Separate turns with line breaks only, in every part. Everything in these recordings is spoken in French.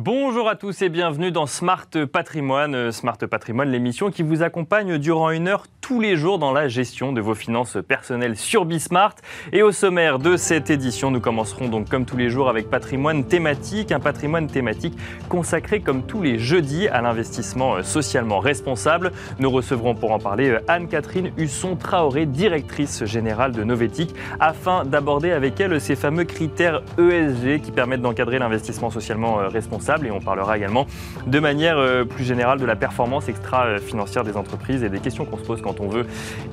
Bonjour à tous et bienvenue dans Smart Patrimoine. Euh, Smart Patrimoine, l'émission qui vous accompagne durant une heure tous les jours dans la gestion de vos finances personnelles sur Bismart. Et au sommaire de cette édition, nous commencerons donc comme tous les jours avec patrimoine thématique, un patrimoine thématique consacré comme tous les jeudis à l'investissement euh, socialement responsable. Nous recevrons pour en parler euh, Anne-Catherine Husson-Traoré, directrice générale de Novetic, afin d'aborder avec elle ces fameux critères ESG qui permettent d'encadrer l'investissement socialement responsable et on parlera également de manière euh, plus générale de la performance extra-financière des entreprises et des questions qu'on se pose quand on veut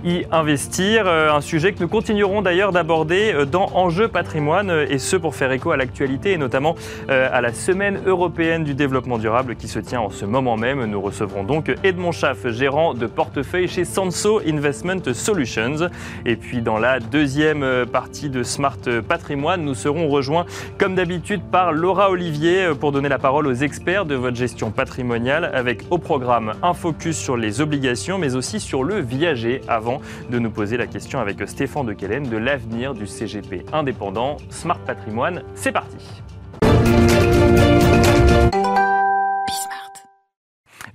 y investir. Euh, un sujet que nous continuerons d'ailleurs d'aborder euh, dans Enjeux patrimoine et ce pour faire écho à l'actualité et notamment à la semaine européenne du développement durable qui se tient en ce moment même. Nous recevrons donc Edmond Schaff, gérant de portefeuille chez Sanso Investment Solutions. Et puis dans la deuxième partie de Smart Patrimoine, nous serons rejoints comme d'habitude par Laura Olivier pour donner la parole aux experts de votre gestion patrimoniale avec au programme un focus sur les obligations mais aussi sur le viager avant de nous poser la question avec Stéphane de Kellen de l'avenir du CGP indépendant. Smart Patrimoine, c'est parti.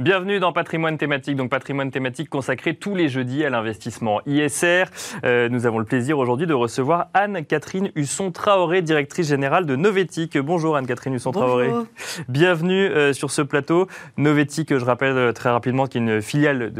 Bienvenue dans Patrimoine thématique, donc patrimoine thématique consacré tous les jeudis à l'investissement ISR. Euh, nous avons le plaisir aujourd'hui de recevoir Anne-Catherine Husson-Traoré, directrice générale de Novetic. Bonjour Anne-Catherine Husson-Traoré. Bienvenue euh, sur ce plateau. Novetic, je rappelle euh, très rapidement, qui est une filiale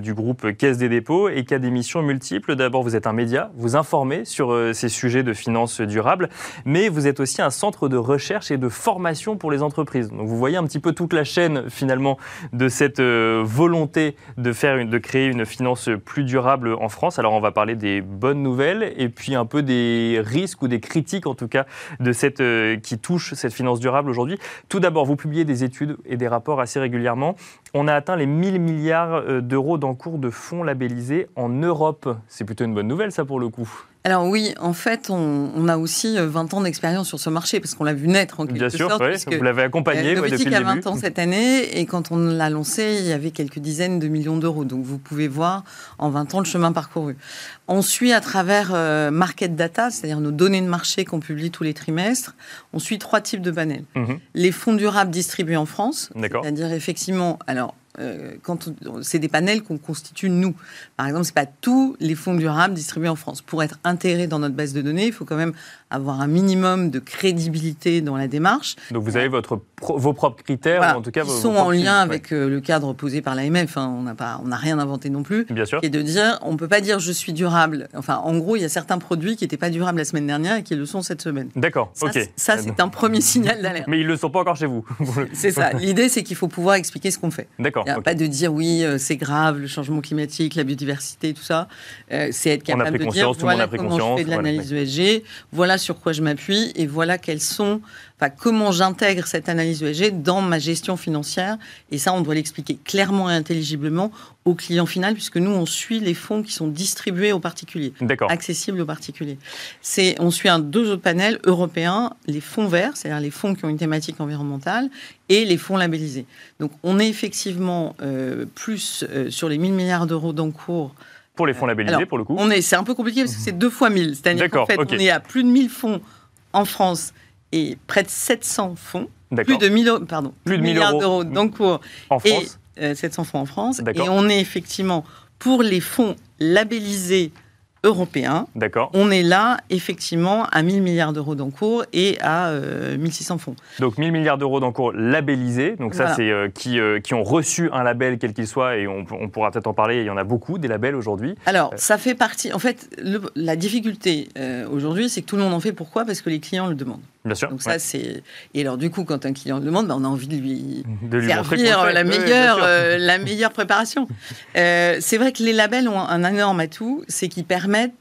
du groupe Caisse des dépôts et qui a des missions multiples. D'abord, vous êtes un média, vous informez sur ces sujets de finances durables, mais vous êtes aussi un centre de recherche et de formation pour les entreprises. Donc vous voyez un petit peu toute la chaîne finalement de cette euh, volonté de, faire créer une finance plus durable en France. Alors on va parler des bonnes nouvelles et puis un peu des risques ou des critiques en tout cas euh, qui touchent cette finance durable aujourd'hui. Tout d'abord, vous publiez des études et des rapports assez régulièrement. On a atteint les 1000 milliards euh, d'euros d'encours de fonds labellisés en Europe. C'est plutôt une bonne nouvelle ça pour le coup.
Alors oui, en fait, on, a aussi 20 euh, ans d'expérience sur ce marché parce qu'on l'a vu naître en quelque
Bien
sûr,
vous l'avez accompagné
euh,
depuis le
a 20 ans cette année et quand on l'a lancé, il y avait quelques dizaines de millions d'euros. Donc vous pouvez voir en 20 ans le chemin parcouru. On suit à travers euh, Market Data, c'est-à-dire nos données de marché qu'on publie tous les trimestres, on suit trois types de panels. Mhm. Les fonds durables distribués en France, c'est-à-dire effectivement, alors euh, c'est des panels qu'on constitue nous. Par exemple, c'est pas tous les fonds durables distribués en France. Pour être intégrés dans notre base de données, il faut quand même avoir un minimum de crédibilité dans la démarche.
Donc vous avez votre, vos propres critères,
en tout cas sont en lien avec euh, le cadre posé par l'AMF. Hein. On n'a pas, on n'a rien inventé non plus.
Bien sûr.
Et de dire, on peut pas dire je suis durable. Enfin, en gros, il y a certains produits qui n'étaient pas durables la semaine dernière et qui le sont cette semaine.
D'accord. Ok.
Ça, c'est un premier signal d'alerte.
Mais ils le sont pas encore chez vous.
c'est ça. L'idée, c'est qu'il faut pouvoir expliquer ce qu'on fait.
D'accord.
A pas de dire oui, euh, c'est grave, le changement climatique, la biodiversité, tout ça. Euh, c'est être capable de dire voilà comment je fais de l'analyse ESG, voilà sur quoi je m'appuie et voilà quels sont, enfin, comment j'intègre cette analyse ESG dans ma gestion financière. Et ça, on doit l'expliquer clairement et intelligiblement au client final, puisque nous, on suit les fonds qui sont distribués aux particuliers, accessibles aux particuliers. C'est, on suit un deux autres panels européens, les fonds verts, c'est-à-dire les fonds qui ont une thématique environnementale, et les fonds labellisés. Donc, on est effectivement euh, plus euh, sur les 1000 milliards d'euros d'encours
pour les fonds labellisés, pour le coup.
on est, C'est un peu compliqué parce que c'est deux fois 1000. C'est-à-dire qu'en fait, on est à plus de 1000 fonds en France et près de 700 fonds, plus de 1000, pardon, plus de milliards d'euros. D'encours et 700 fonds en France. Et on est effectivement pour les fonds labellisés européen.
D'accord.
On est là, effectivement, à 1000 milliards d'euros d'encours et à 1600 euh, fonds.
Donc 1000 milliards d'euros d'encours labellisés. Donc ça, c'est euh, qui, euh, qui ont reçu un label, quel qu'il soit, et on, pourra peut-être en parler. Il y en a beaucoup, des labels aujourd'hui.
Alors, ça fait partie. En fait, la difficulté aujourd'hui, c'est que tout le monde en fait. Pourquoi? Parce que les clients le demandent.
Bien sûr.
Donc ça, c'est... Et alors, du coup, quand un client le demande, bah, on a envie de lui, de lui servir la meilleure, la meilleure préparation. c'est vrai que les labels ont un énorme atout, c'est qu'ils permettent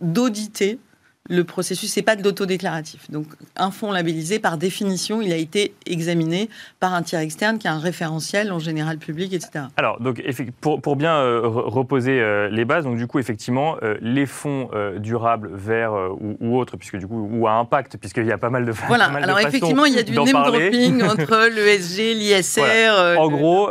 d'auditer le processus, c'est pas de l'autodéclaratif. Donc, un fonds labellisé, par définition, il a été examiné par un tiers externe qui a un référentiel en général public, etc.
Alors, donc, pour, pour bien euh, reposer euh, les bases, donc du coup, effectivement, euh, les fonds durables, verts ou, autres, puisque du coup, ou à impact, puisqu'il y a pas mal de
Voilà. Alors, effectivement, il y a du name dropping entre l'ESG, l'ISR.
En gros,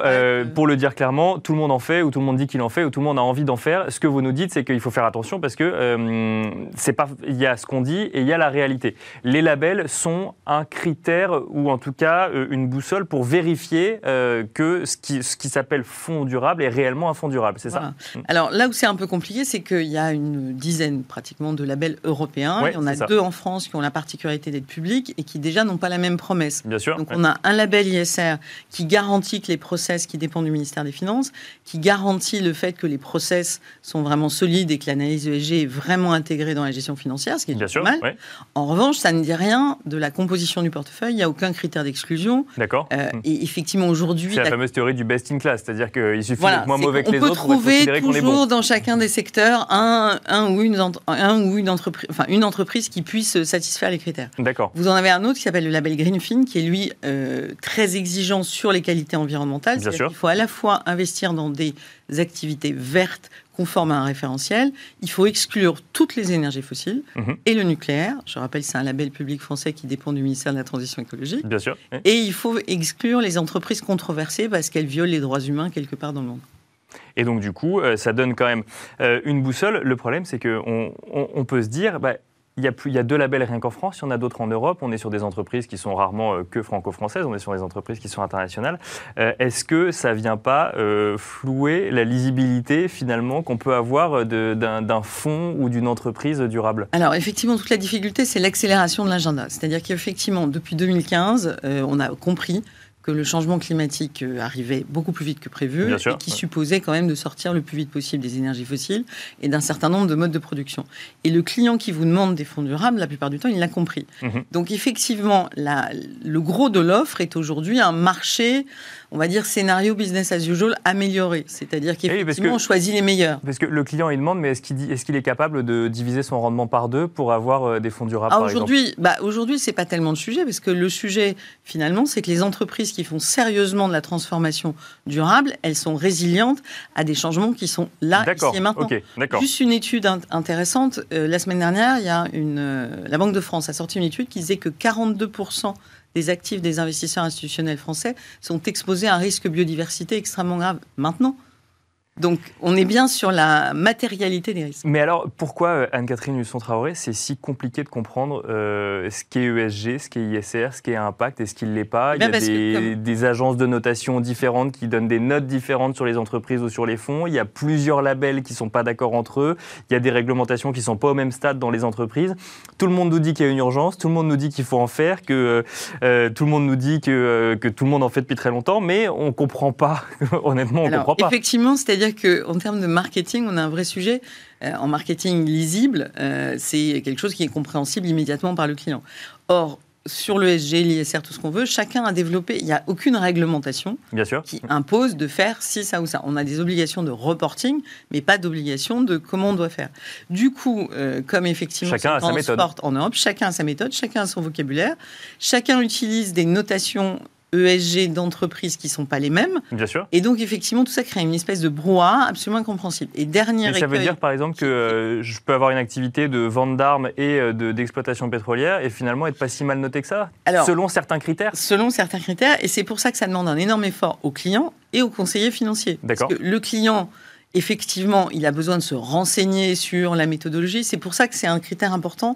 pour le dire clairement, tout le monde en fait, ou tout le monde dit qu'il en fait, ou tout le monde a envie d'en faire. Ce que vous nous dites, c'est qu'il faut faire attention parce que c'est pas, y a ce qu'on dit et il y a la réalité. Les labels sont un critère ou en tout cas euh, une boussole pour vérifier euh, que ce qui, ce qui s'appelle fonds durable est réellement un fonds durable, c'est ça
mm. Alors là où c'est un peu compliqué, c'est qu'il y a une dizaine pratiquement de labels européens. il y en a deux en France qui ont la particularité d'être publics et qui déjà n'ont pas la même promesse.
Bien sûr.
Donc on a un label ISR qui garantit que les process qui dépendent du ministère des Finances, qui garantit le fait que les process sont vraiment solides et que l'analyse ESG est vraiment intégrée dans la gestion financière, ce qui est Bien sûr, mal. En revanche, ça ne dit rien de la composition du portefeuille. Il n'y a aucun critère d'exclusion.
D'accord.
Euh, hmm. Et effectivement, aujourd'hui.
C'est la, fameuse théorie du best in class, c'est-à-dire qu'il suffit d'être moins mauvais que les autres.
On peut trouver toujours dans chacun des secteurs un, un, ou, une, un ou une, entreprise, enfin, une entreprise qui puisse satisfaire les critères.
D'accord.
Vous en avez un autre qui s'appelle le label Greenfin, qui est lui euh, très exigeant sur les qualités environnementales.
Bien sûr.
Il faut à la fois investir dans des activités vertes conformes à un référentiel. Il faut exclure toutes les énergies fossiles mhm. et le nucléaire. Je rappelle, c'est un label public français qui dépend du ministère de la Transition écologique.
Bien sûr.
Et il faut exclure les entreprises controversées parce qu'elles violent les droits humains quelque part dans le monde.
Et donc, du coup, euh, ça donne quand même euh, une boussole. Le problème, c'est qu'on on, peut se dire, bah, il y, a plus, il y a deux labels rien qu'en France, il y en a d'autres en Europe. On est sur des entreprises qui sont rarement euh, que franco-françaises, on est sur des entreprises qui sont internationales. Euh, est-ce que ça ne vient pas euh, flouer la lisibilité finalement qu'on peut avoir d'un fonds ou d'une entreprise durable?
Alors effectivement, toute la difficulté, c'est l'accélération de l'agenda. C'est-à-dire qu'effectivement, depuis 2015, on a compris que le changement climatique euh, arrivait beaucoup plus vite que prévu et qui supposait quand même de sortir le plus vite possible des énergies fossiles et d'un certain nombre de modes de production. Et le client qui vous demande des fonds durables, la plupart du temps, il l'a compris. Mhm. Donc effectivement, la, le gros de l'offre est aujourd'hui un marché on va dire, scénario business as usual amélioré. C'est-à-dire qu'effectivement, on choisit les meilleurs.
Parce que le client, il demande, mais est-ce qu'il est, qu'il est, capable de diviser son rendement par deux pour avoir euh, des fonds durables
ah, Aujourd'hui, bah, aujourd'hui, ce n'est pas tellement le sujet, parce que le sujet, finalement, c'est que les entreprises qui font sérieusement de la transformation durable, elles sont résilientes à des changements qui sont là, ici et maintenant. Juste une étude intéressante. Euh, la semaine dernière, il y a une, euh, la Banque de France a sorti une étude qui disait que 42% les actifs des investisseurs institutionnels français sont exposés à un risque biodiversité extrêmement grave maintenant. Donc, on est bien sur la matérialité des risques.
Mais alors, pourquoi, euh, Anne-Catherine Husson-Traoré, c'est si compliqué de comprendre euh, ce qu'est ESG, ce qu'est ISR, ce qu'est impact et ce qui ne l'est pas Il y a des, des, agences de notation différentes qui donnent des notes différentes sur les entreprises ou sur les fonds. Il y a plusieurs labels qui ne sont pas d'accord entre eux. Il y a des réglementations qui ne sont pas au même stade dans les entreprises. Tout le monde nous dit qu'il y a une urgence, tout le monde nous dit qu'il faut en faire, que euh, tout le monde nous dit que, que tout le monde en fait depuis très longtemps, mais on ne comprend pas. Honnêtement, on ne comprend pas.
Effectivement, c'est-à-dire dire qu'en termes de marketing, on a un vrai sujet. Euh, en marketing lisible, euh, c'est quelque chose qui est compréhensible immédiatement par le client. Or, sur l'ESG, l'ISR, tout ce qu'on veut, chacun a développé, il n'y a aucune réglementation qui impose de faire ci, ça ou ça. On a des obligations de reporting, mais pas d'obligation de comment on doit faire. Du coup, euh, comme effectivement,
chacun a sa méthode.
en Europe, chacun a sa méthode, chacun a son vocabulaire, chacun utilise des notations ESG d'entreprises qui ne sont pas les mêmes.
Bien sûr.
Et donc, effectivement, tout ça crée une espèce de brouhaha absolument incompréhensible. Et dernier
Ça veut dire, par exemple, que euh, je peux avoir une activité de vente d'armes et euh, d'exploitation pétrolière et finalement être pas si mal noté que ça, selon certains critères
Selon certains critères. Et c'est pour ça que ça demande un énorme effort aux clients et aux conseillers financiers.
D'accord.
Parce que le client effectivement, il a besoin de se renseigner sur la méthodologie. C'est pour ça que c'est un critère important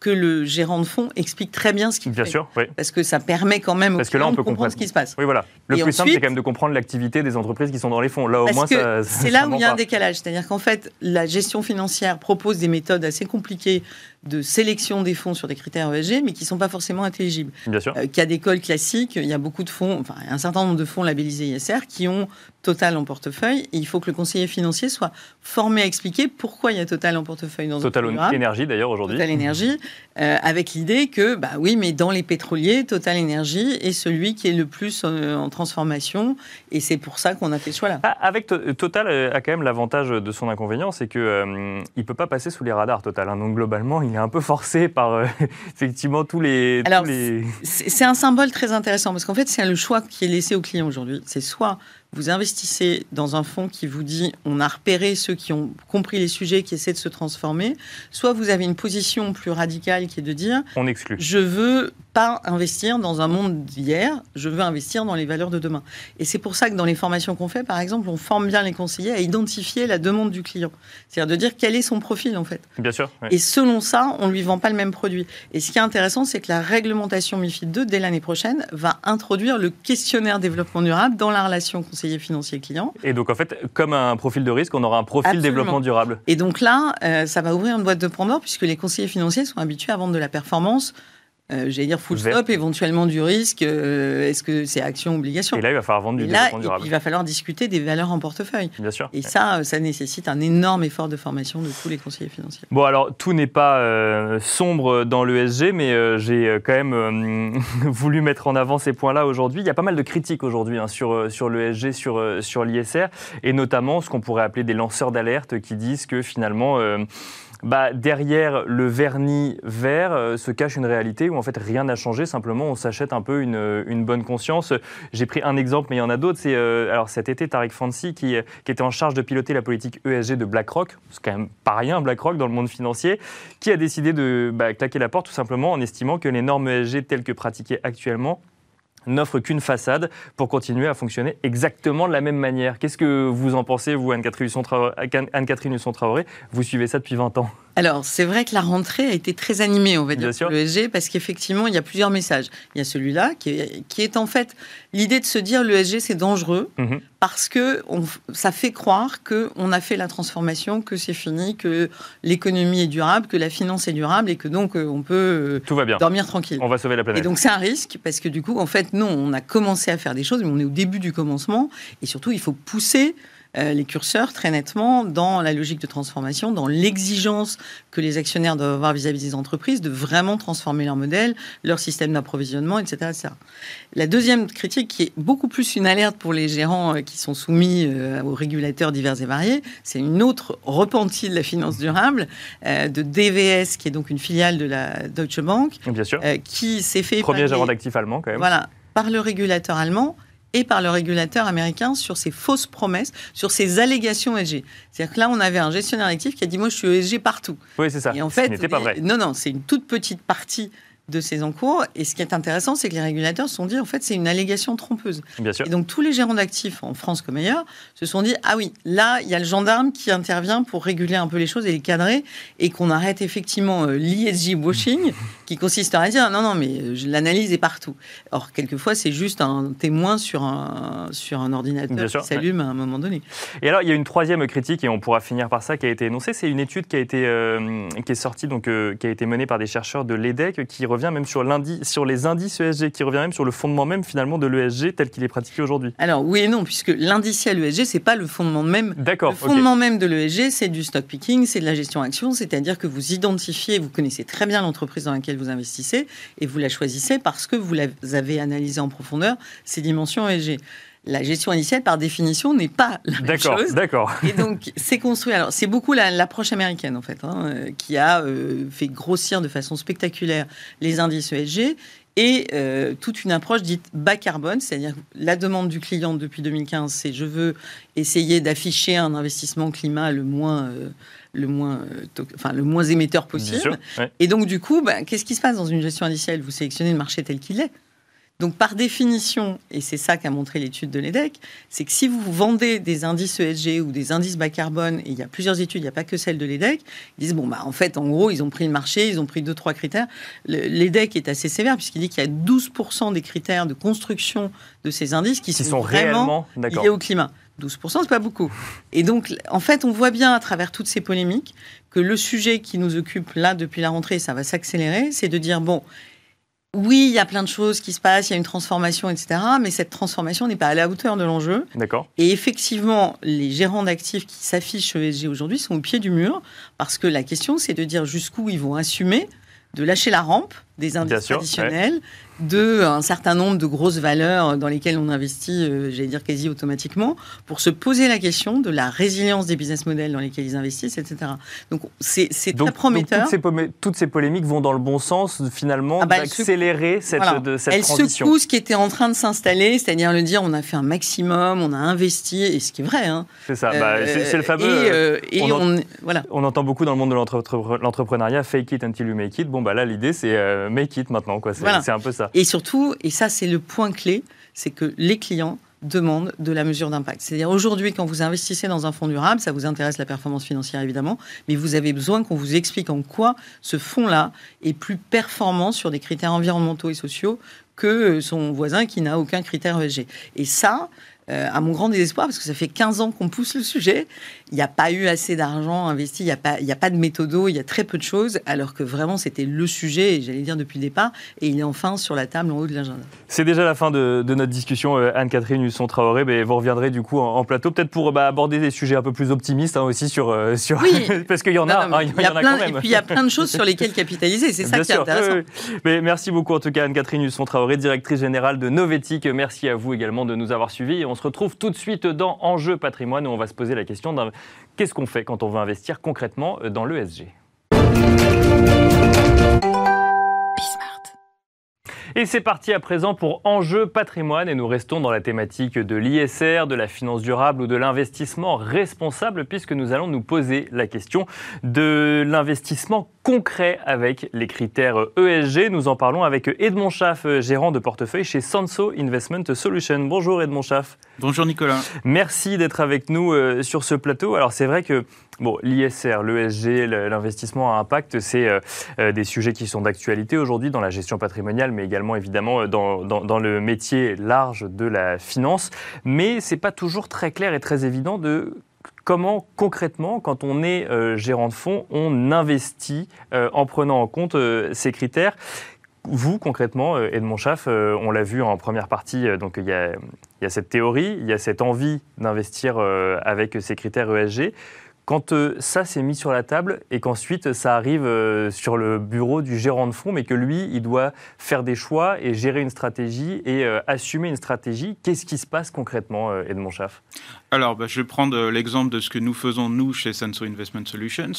que le gérant de fonds explique très bien ce qu'il fait.
Bien sûr, oui.
Parce que ça permet quand même
Parce que là, on peut comprendre
ce qui se passe.
Oui, voilà. Le plus simple, c'est quand même de comprendre l'activité des entreprises qui sont dans les fonds. Là, au moins, ça.
C'est là où il y a un décalage. C'est-à-dire qu'en fait, la gestion financière propose des méthodes assez compliquées de sélection des fonds sur des critères ESG, mais qui ne sont pas forcément intelligibles.
Bien sûr.
Euh, Cas d'école classique, il y a beaucoup de fonds, enfin, un certain nombre de fonds labellisés ISR qui ont Total en portefeuille. Et il faut que le conseiller financier soit formé à expliquer pourquoi il y a Total en portefeuille dans
Total Énergie, d'ailleurs, aujourd'hui.
Total Énergie, euh, avec l'idée que, bah oui, mais dans les pétroliers, Total Énergie est celui qui est le plus euh, en, transformation. Et c'est pour ça qu'on a fait ce choix-là.
Ah, avec Total a quand même l'avantage de son inconvénient, c'est qu'il ne peut pas passer sous les radars, Total. Hein. Donc, globalement, il est un peu forcé par euh, effectivement tous les.
Alors, c'est un symbole très intéressant parce qu'en fait, c'est le choix qui est laissé au client aujourd'hui. C'est soit vous investissez dans un fonds qui vous dit on a repéré ceux qui ont compris les sujets, qui essaient de se transformer, soit vous avez une position plus radicale qui est de dire
on exclut.
Je veux pas investir dans un monde d'hier, je veux investir dans les valeurs de demain. Et c'est pour ça que dans les formations qu'on fait, par exemple, on forme bien les conseillers à identifier la demande du client. C'est-à-dire de dire quel est son profil, en fait.
Bien sûr.
Et selon ça, on ne lui vend pas le même produit. Et ce qui est intéressant, c'est que la réglementation MIFID 2, dès l'année prochaine, va introduire le questionnaire développement durable dans la relation conseiller financier-client.
Et donc, en fait, comme un profil de risque, on aura un profil développement durable.
Et donc là, euh, ça va ouvrir une boîte de Pandore, puisque les conseillers financiers sont habitués à vendre de la performance euh, j'allais dire full stop, éventuellement du risque. Euh, est-ce que c'est action obligation?
Et là, il va falloir vendre du
là, durable. Il va falloir discuter des valeurs en portefeuille.
Bien sûr.
Et ça, ça nécessite un énorme effort de formation de tous les conseillers financiers.
Bon, alors tout n'est pas euh, sombre dans l'ESG, mais j'ai quand même voulu mettre en avant ces points-là aujourd'hui. Il y a pas mal de critiques aujourd'hui hein, sur, sur l'ESG, sur, sur l'ISR, et notamment ce qu'on pourrait appeler des lanceurs d'alerte qui disent que finalement bah, derrière le vernis vert euh, se cache une réalité où en fait rien n'a changé, simplement on s'achète un peu une, euh, bonne conscience. J'ai pris un exemple, mais il y en a d'autres. C'est euh, alors cet été Tariq Fancy qui, qui, était en charge de piloter la politique ESG de BlackRock, c'est quand même pas rien BlackRock dans le monde financier, qui a décidé de bah, claquer la porte tout simplement en estimant que les normes ESG telles que pratiquées actuellement n'offre qu'une façade pour continuer à fonctionner exactement de la même manière. Qu'est-ce que vous en pensez, vous, Anne-Catherine Husson-Traoré Vous suivez ça depuis 20 ans
alors, c'est vrai que la rentrée a été très animée, on va dire, pour l'ESG, parce qu'effectivement, il y a plusieurs messages. Il y a celui-là, qui est, qui est en fait l'idée de se dire l'ESG, c'est dangereux, mhm. parce que ça fait croire qu'on a fait la transformation, que c'est fini, que l'économie est durable, que la finance est durable, et que donc euh, on peut euh,
Tout va bien.
dormir tranquille.
On va sauver la planète.
Et donc, c'est un risque, parce que du coup, en fait, non, on a commencé à faire des choses, mais on est au début du commencement, et surtout, il faut pousser euh, les curseurs très nettement dans la logique de transformation, dans l'exigence que les actionnaires doivent avoir vis-à-vis des entreprises de vraiment transformer leur modèle, leur système d'approvisionnement, etc., La deuxième critique, qui est beaucoup plus une alerte pour les gérants euh, qui sont soumis euh, aux régulateurs divers et variés, c'est une autre repentie de la finance durable, de DVS, qui est donc une filiale de la Deutsche Bank,
Bien sûr.
qui s'est fait...
Premier gérant d'actifs allemand, quand même.
Voilà, par le régulateur allemand et par le régulateur américain sur ces fausses promesses, sur ces allégations ESG. C'est-à-dire que là, on avait un gestionnaire actif qui a dit Moi, je suis ESG partout.
Oui, c'est ça.
Et en fait, n'était pas vrai. Non, non, c'est une toute petite partie de ces encours. Et ce qui est intéressant, c'est que les régulateurs se sont dit, en fait, c'est une allégation trompeuse.
Bien sûr.
Et donc, tous les gérants d'actifs, en France comme ailleurs, se sont dit, ah oui, là, il y a le gendarme qui intervient pour réguler un peu les choses et les cadrer, et qu'on arrête effectivement euh, l'ISG washing, qui consiste à dire, non, non, mais euh, l'analyse est partout. Or, quelquefois, c'est juste un témoin sur un, sur un ordinateur qui s'allume à un moment donné.
Et alors, il y a une troisième critique, et on pourra finir par ça, qui a été énoncée. C'est une étude qui a été, euh, qui est sortie, donc, qui a été menée par des chercheurs de l'EDEC, qui revient même sur, sur les indices ESG, qui revient même sur le fondement même finalement de l'ESG tel qu'il est pratiqué aujourd'hui.
Alors oui et non, puisque l'indiciel ESG, c'est pas le fondement même.
D'accord.
Le fondement même de l'ESG, c'est du stock picking, c'est de la gestion action, c'est-à-dire que vous identifiez, vous connaissez très bien l'entreprise dans laquelle vous investissez et vous la choisissez parce que vous avez analysé en profondeur ces dimensions ESG la gestion initiale, par définition, n'est pas la même chose.
D'accord.
Et donc, c'est construit. Alors, c'est beaucoup l'approche américaine, en fait, hein, euh, qui a euh, fait grossir de façon spectaculaire les indices ESG et euh, toute une approche dite bas carbone, c'est-à-dire la demande du client depuis 2015, c'est je veux essayer d'afficher un investissement climat le moins. Le moins, enfin, le moins émetteur possible. Et donc, du coup, ben, qu'est-ce qui se passe dans une gestion indicielle? Vous sélectionnez le marché tel qu'il est. Donc par définition, et c'est ça qu'a montré l'étude de l'EDEC, c'est que si vous vendez des indices ESG ou des indices bas carbone, et il y a plusieurs études, il n'y a pas que celle de l'EDEC, ils disent, bon, bah, en fait, en gros, ils ont pris le marché, ils ont pris deux, trois critères. L'EDEC est assez sévère puisqu'il dit qu'il y a 12% des critères de construction de ces indices qui, sont, vraiment liés au climat. 12%, c'est pas beaucoup. Et donc, en fait, on voit bien à travers toutes ces polémiques que le sujet qui nous occupe là depuis la rentrée, ça va s'accélérer, c'est de dire, bon, oui, il y a plein de choses qui se passent, il y a une transformation, etc. Mais cette transformation n'est pas à la hauteur de l'enjeu.
D'accord.
Et effectivement, les gérants d'actifs qui s'affichent ESG aujourd'hui sont au pied du mur parce que la question, c'est de dire jusqu'où ils vont assumer de lâcher la rampe des indices traditionnels, de un certain nombre de grosses valeurs dans lesquelles on investit, euh, j'allais dire quasi automatiquement, pour se poser la question de la résilience des business models dans lesquels ils investissent, etc. Donc c'est très prometteur.
Donc, toutes, ces polémiques vont dans le bon sens, finalement, ah bah, d'accélérer cette, de, cette
elles
transition.
secouent ce qui était en train de s'installer, c'est-à-dire le dire on a fait un maximum, on a investi, et ce qui est vrai. Hein.
C'est ça, bah, c'est le fameux...
Euh, et, on,
voilà. on, entend beaucoup dans le monde de l'entrepreneuriat, fake it until you make it. Bon, bah là, l'idée, c'est make it maintenant. C'est un peu ça.
Et surtout, et ça c'est le point clé, c'est que les clients demandent de la mesure d'impact. C'est-à-dire aujourd'hui, quand vous investissez dans un fonds durable, ça vous intéresse la performance financière évidemment, mais vous avez besoin qu'on vous explique en quoi ce fonds-là est plus performant sur des critères environnementaux et sociaux que son voisin qui n'a aucun critère ESG. Et ça, euh, à mon grand désespoir, parce que ça fait 15 ans qu'on pousse le sujet, il n'y a pas eu assez d'argent investi, il n'y a, pas, a pas de méthodo, il y a très peu de choses, alors que vraiment c'était le sujet, j'allais dire depuis le départ, et il est enfin sur la table en haut de l'agenda.
C'est déjà la fin de, notre discussion, euh, Anne-Catherine Husson-Traoré, mais vous reviendrez du coup en, plateau, peut-être pour bah, aborder des sujets un peu plus optimistes hein, aussi sur... Euh, sur...
Oui.
parce qu'il y en a, hein, il y, en a
quand
même.
Et puis il y a plein de choses sur lesquelles capitaliser, c'est ça qui est intéressant.
Mais merci beaucoup en tout cas Anne-Catherine Husson-Traoré, directrice générale de Novetic, merci à vous également de nous avoir suivis, et on se retrouve tout de suite dans Enjeu patrimoine où on va se poser la question d'un qu'est-ce qu'on fait quand on veut investir concrètement euh, dans l'ESG. Et c'est parti à présent pour Enjeu patrimoine et nous restons dans la thématique de l'ISR, de la finance durable ou de l'investissement responsable puisque nous allons nous poser la question de l'investissement concret avec les critères ESG. Nous en parlons avec Edmond Schaff, gérant de portefeuille chez Sanso Investment Solutions. Bonjour Edmond Schaff.
Bonjour Nicolas.
Merci d'être avec nous euh, sur ce plateau. Alors c'est vrai que Bon, l'ISR, l'ESG, l'investissement à impact, c'est euh, euh, des sujets qui sont d'actualité aujourd'hui dans la gestion patrimoniale, mais également évidemment dans, dans, le métier large de la finance. Mais c'est pas toujours très clair et très évident de comment concrètement, quand on est gérant de fonds, on investit en prenant en compte ces critères. Vous, concrètement, Edmond Schaff, on l'a vu en première partie, donc il y, a, il y, a, cette théorie, il y a cette envie d'investir avec ces critères ESG. Quand euh, ça s'est mis sur la table et qu'ensuite ça arrive euh, sur le bureau du gérant de fonds, mais que lui, il doit faire des choix et gérer une stratégie et euh, assumer une stratégie, qu'est-ce qui se passe concrètement, Edmond Schaff?
Alors, bah, je vais prendre l'exemple de ce que nous faisons, nous, chez Senso Investment Solutions.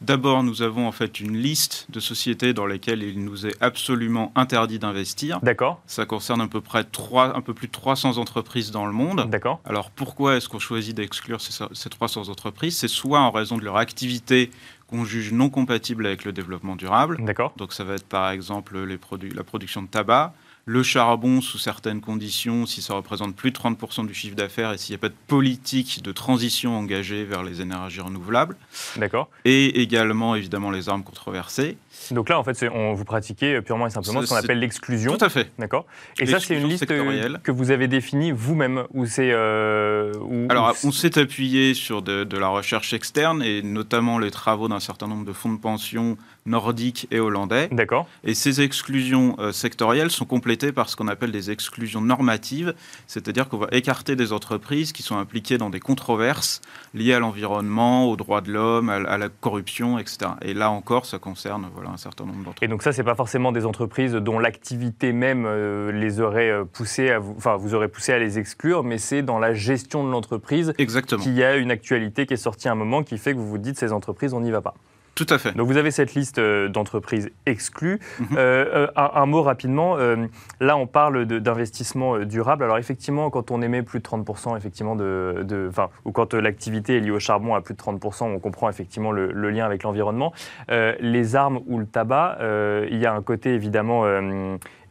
D'abord, nous avons en fait une liste de sociétés dans lesquelles il nous est absolument interdit d'investir.
D'accord.
Ça concerne à peu près 3, un peu plus de 300 entreprises dans le monde.
D'accord.
Alors, pourquoi est-ce qu'on choisit d'exclure ces, ces 300 entreprises? C'est soit en raison de leur activité qu'on juge non compatible avec le développement durable.
D'accord.
Donc, ça va être par exemple les la production de tabac le charbon sous certaines conditions, si ça représente plus de 30% du chiffre d'affaires et s'il n'y a pas de politique de transition engagée vers les énergies renouvelables.
D'accord.
Et également, évidemment, les armes controversées.
Donc là, en fait, on, vous pratiquez purement et simplement ce qu'on appelle l'exclusion.
Tout à fait.
D'accord. Et ça, c'est une liste que vous avez définie vous-même ou c'est euh,
Alors, on s'est appuyé sur de, de, la recherche externe et notamment les travaux d'un certain nombre de fonds de pension nordiques et hollandais.
D'accord.
Et ces exclusions euh, sectorielles sont par ce qu'on appelle des exclusions normatives, c'est-à-dire qu'on va écarter des entreprises qui sont impliquées dans des controverses liées à l'environnement, aux droits de l'homme, à, la corruption, etc. Et là encore, ça concerne voilà, un certain nombre d'entreprises.
Et donc ça, c'est pas forcément des entreprises dont l'activité même euh, les aurait euh, poussées à vous, enfin, vous aurait poussé à les exclure, mais c'est dans la gestion de l'entreprise qu'il y a une actualité qui est sortie à un moment qui fait que vous vous dites ces entreprises, on n'y va pas.
Tout à fait.
Donc vous avez cette liste euh, d'entreprises exclues. Mhm. Euh, euh, un, mot rapidement, là on parle d'investissement durable. Alors effectivement, quand on émet plus de 30%, effectivement, de, de ou quand l'activité est liée au charbon à plus de 30%, on comprend effectivement le, le lien avec l'environnement. les armes ou le tabac, il y a un côté évidemment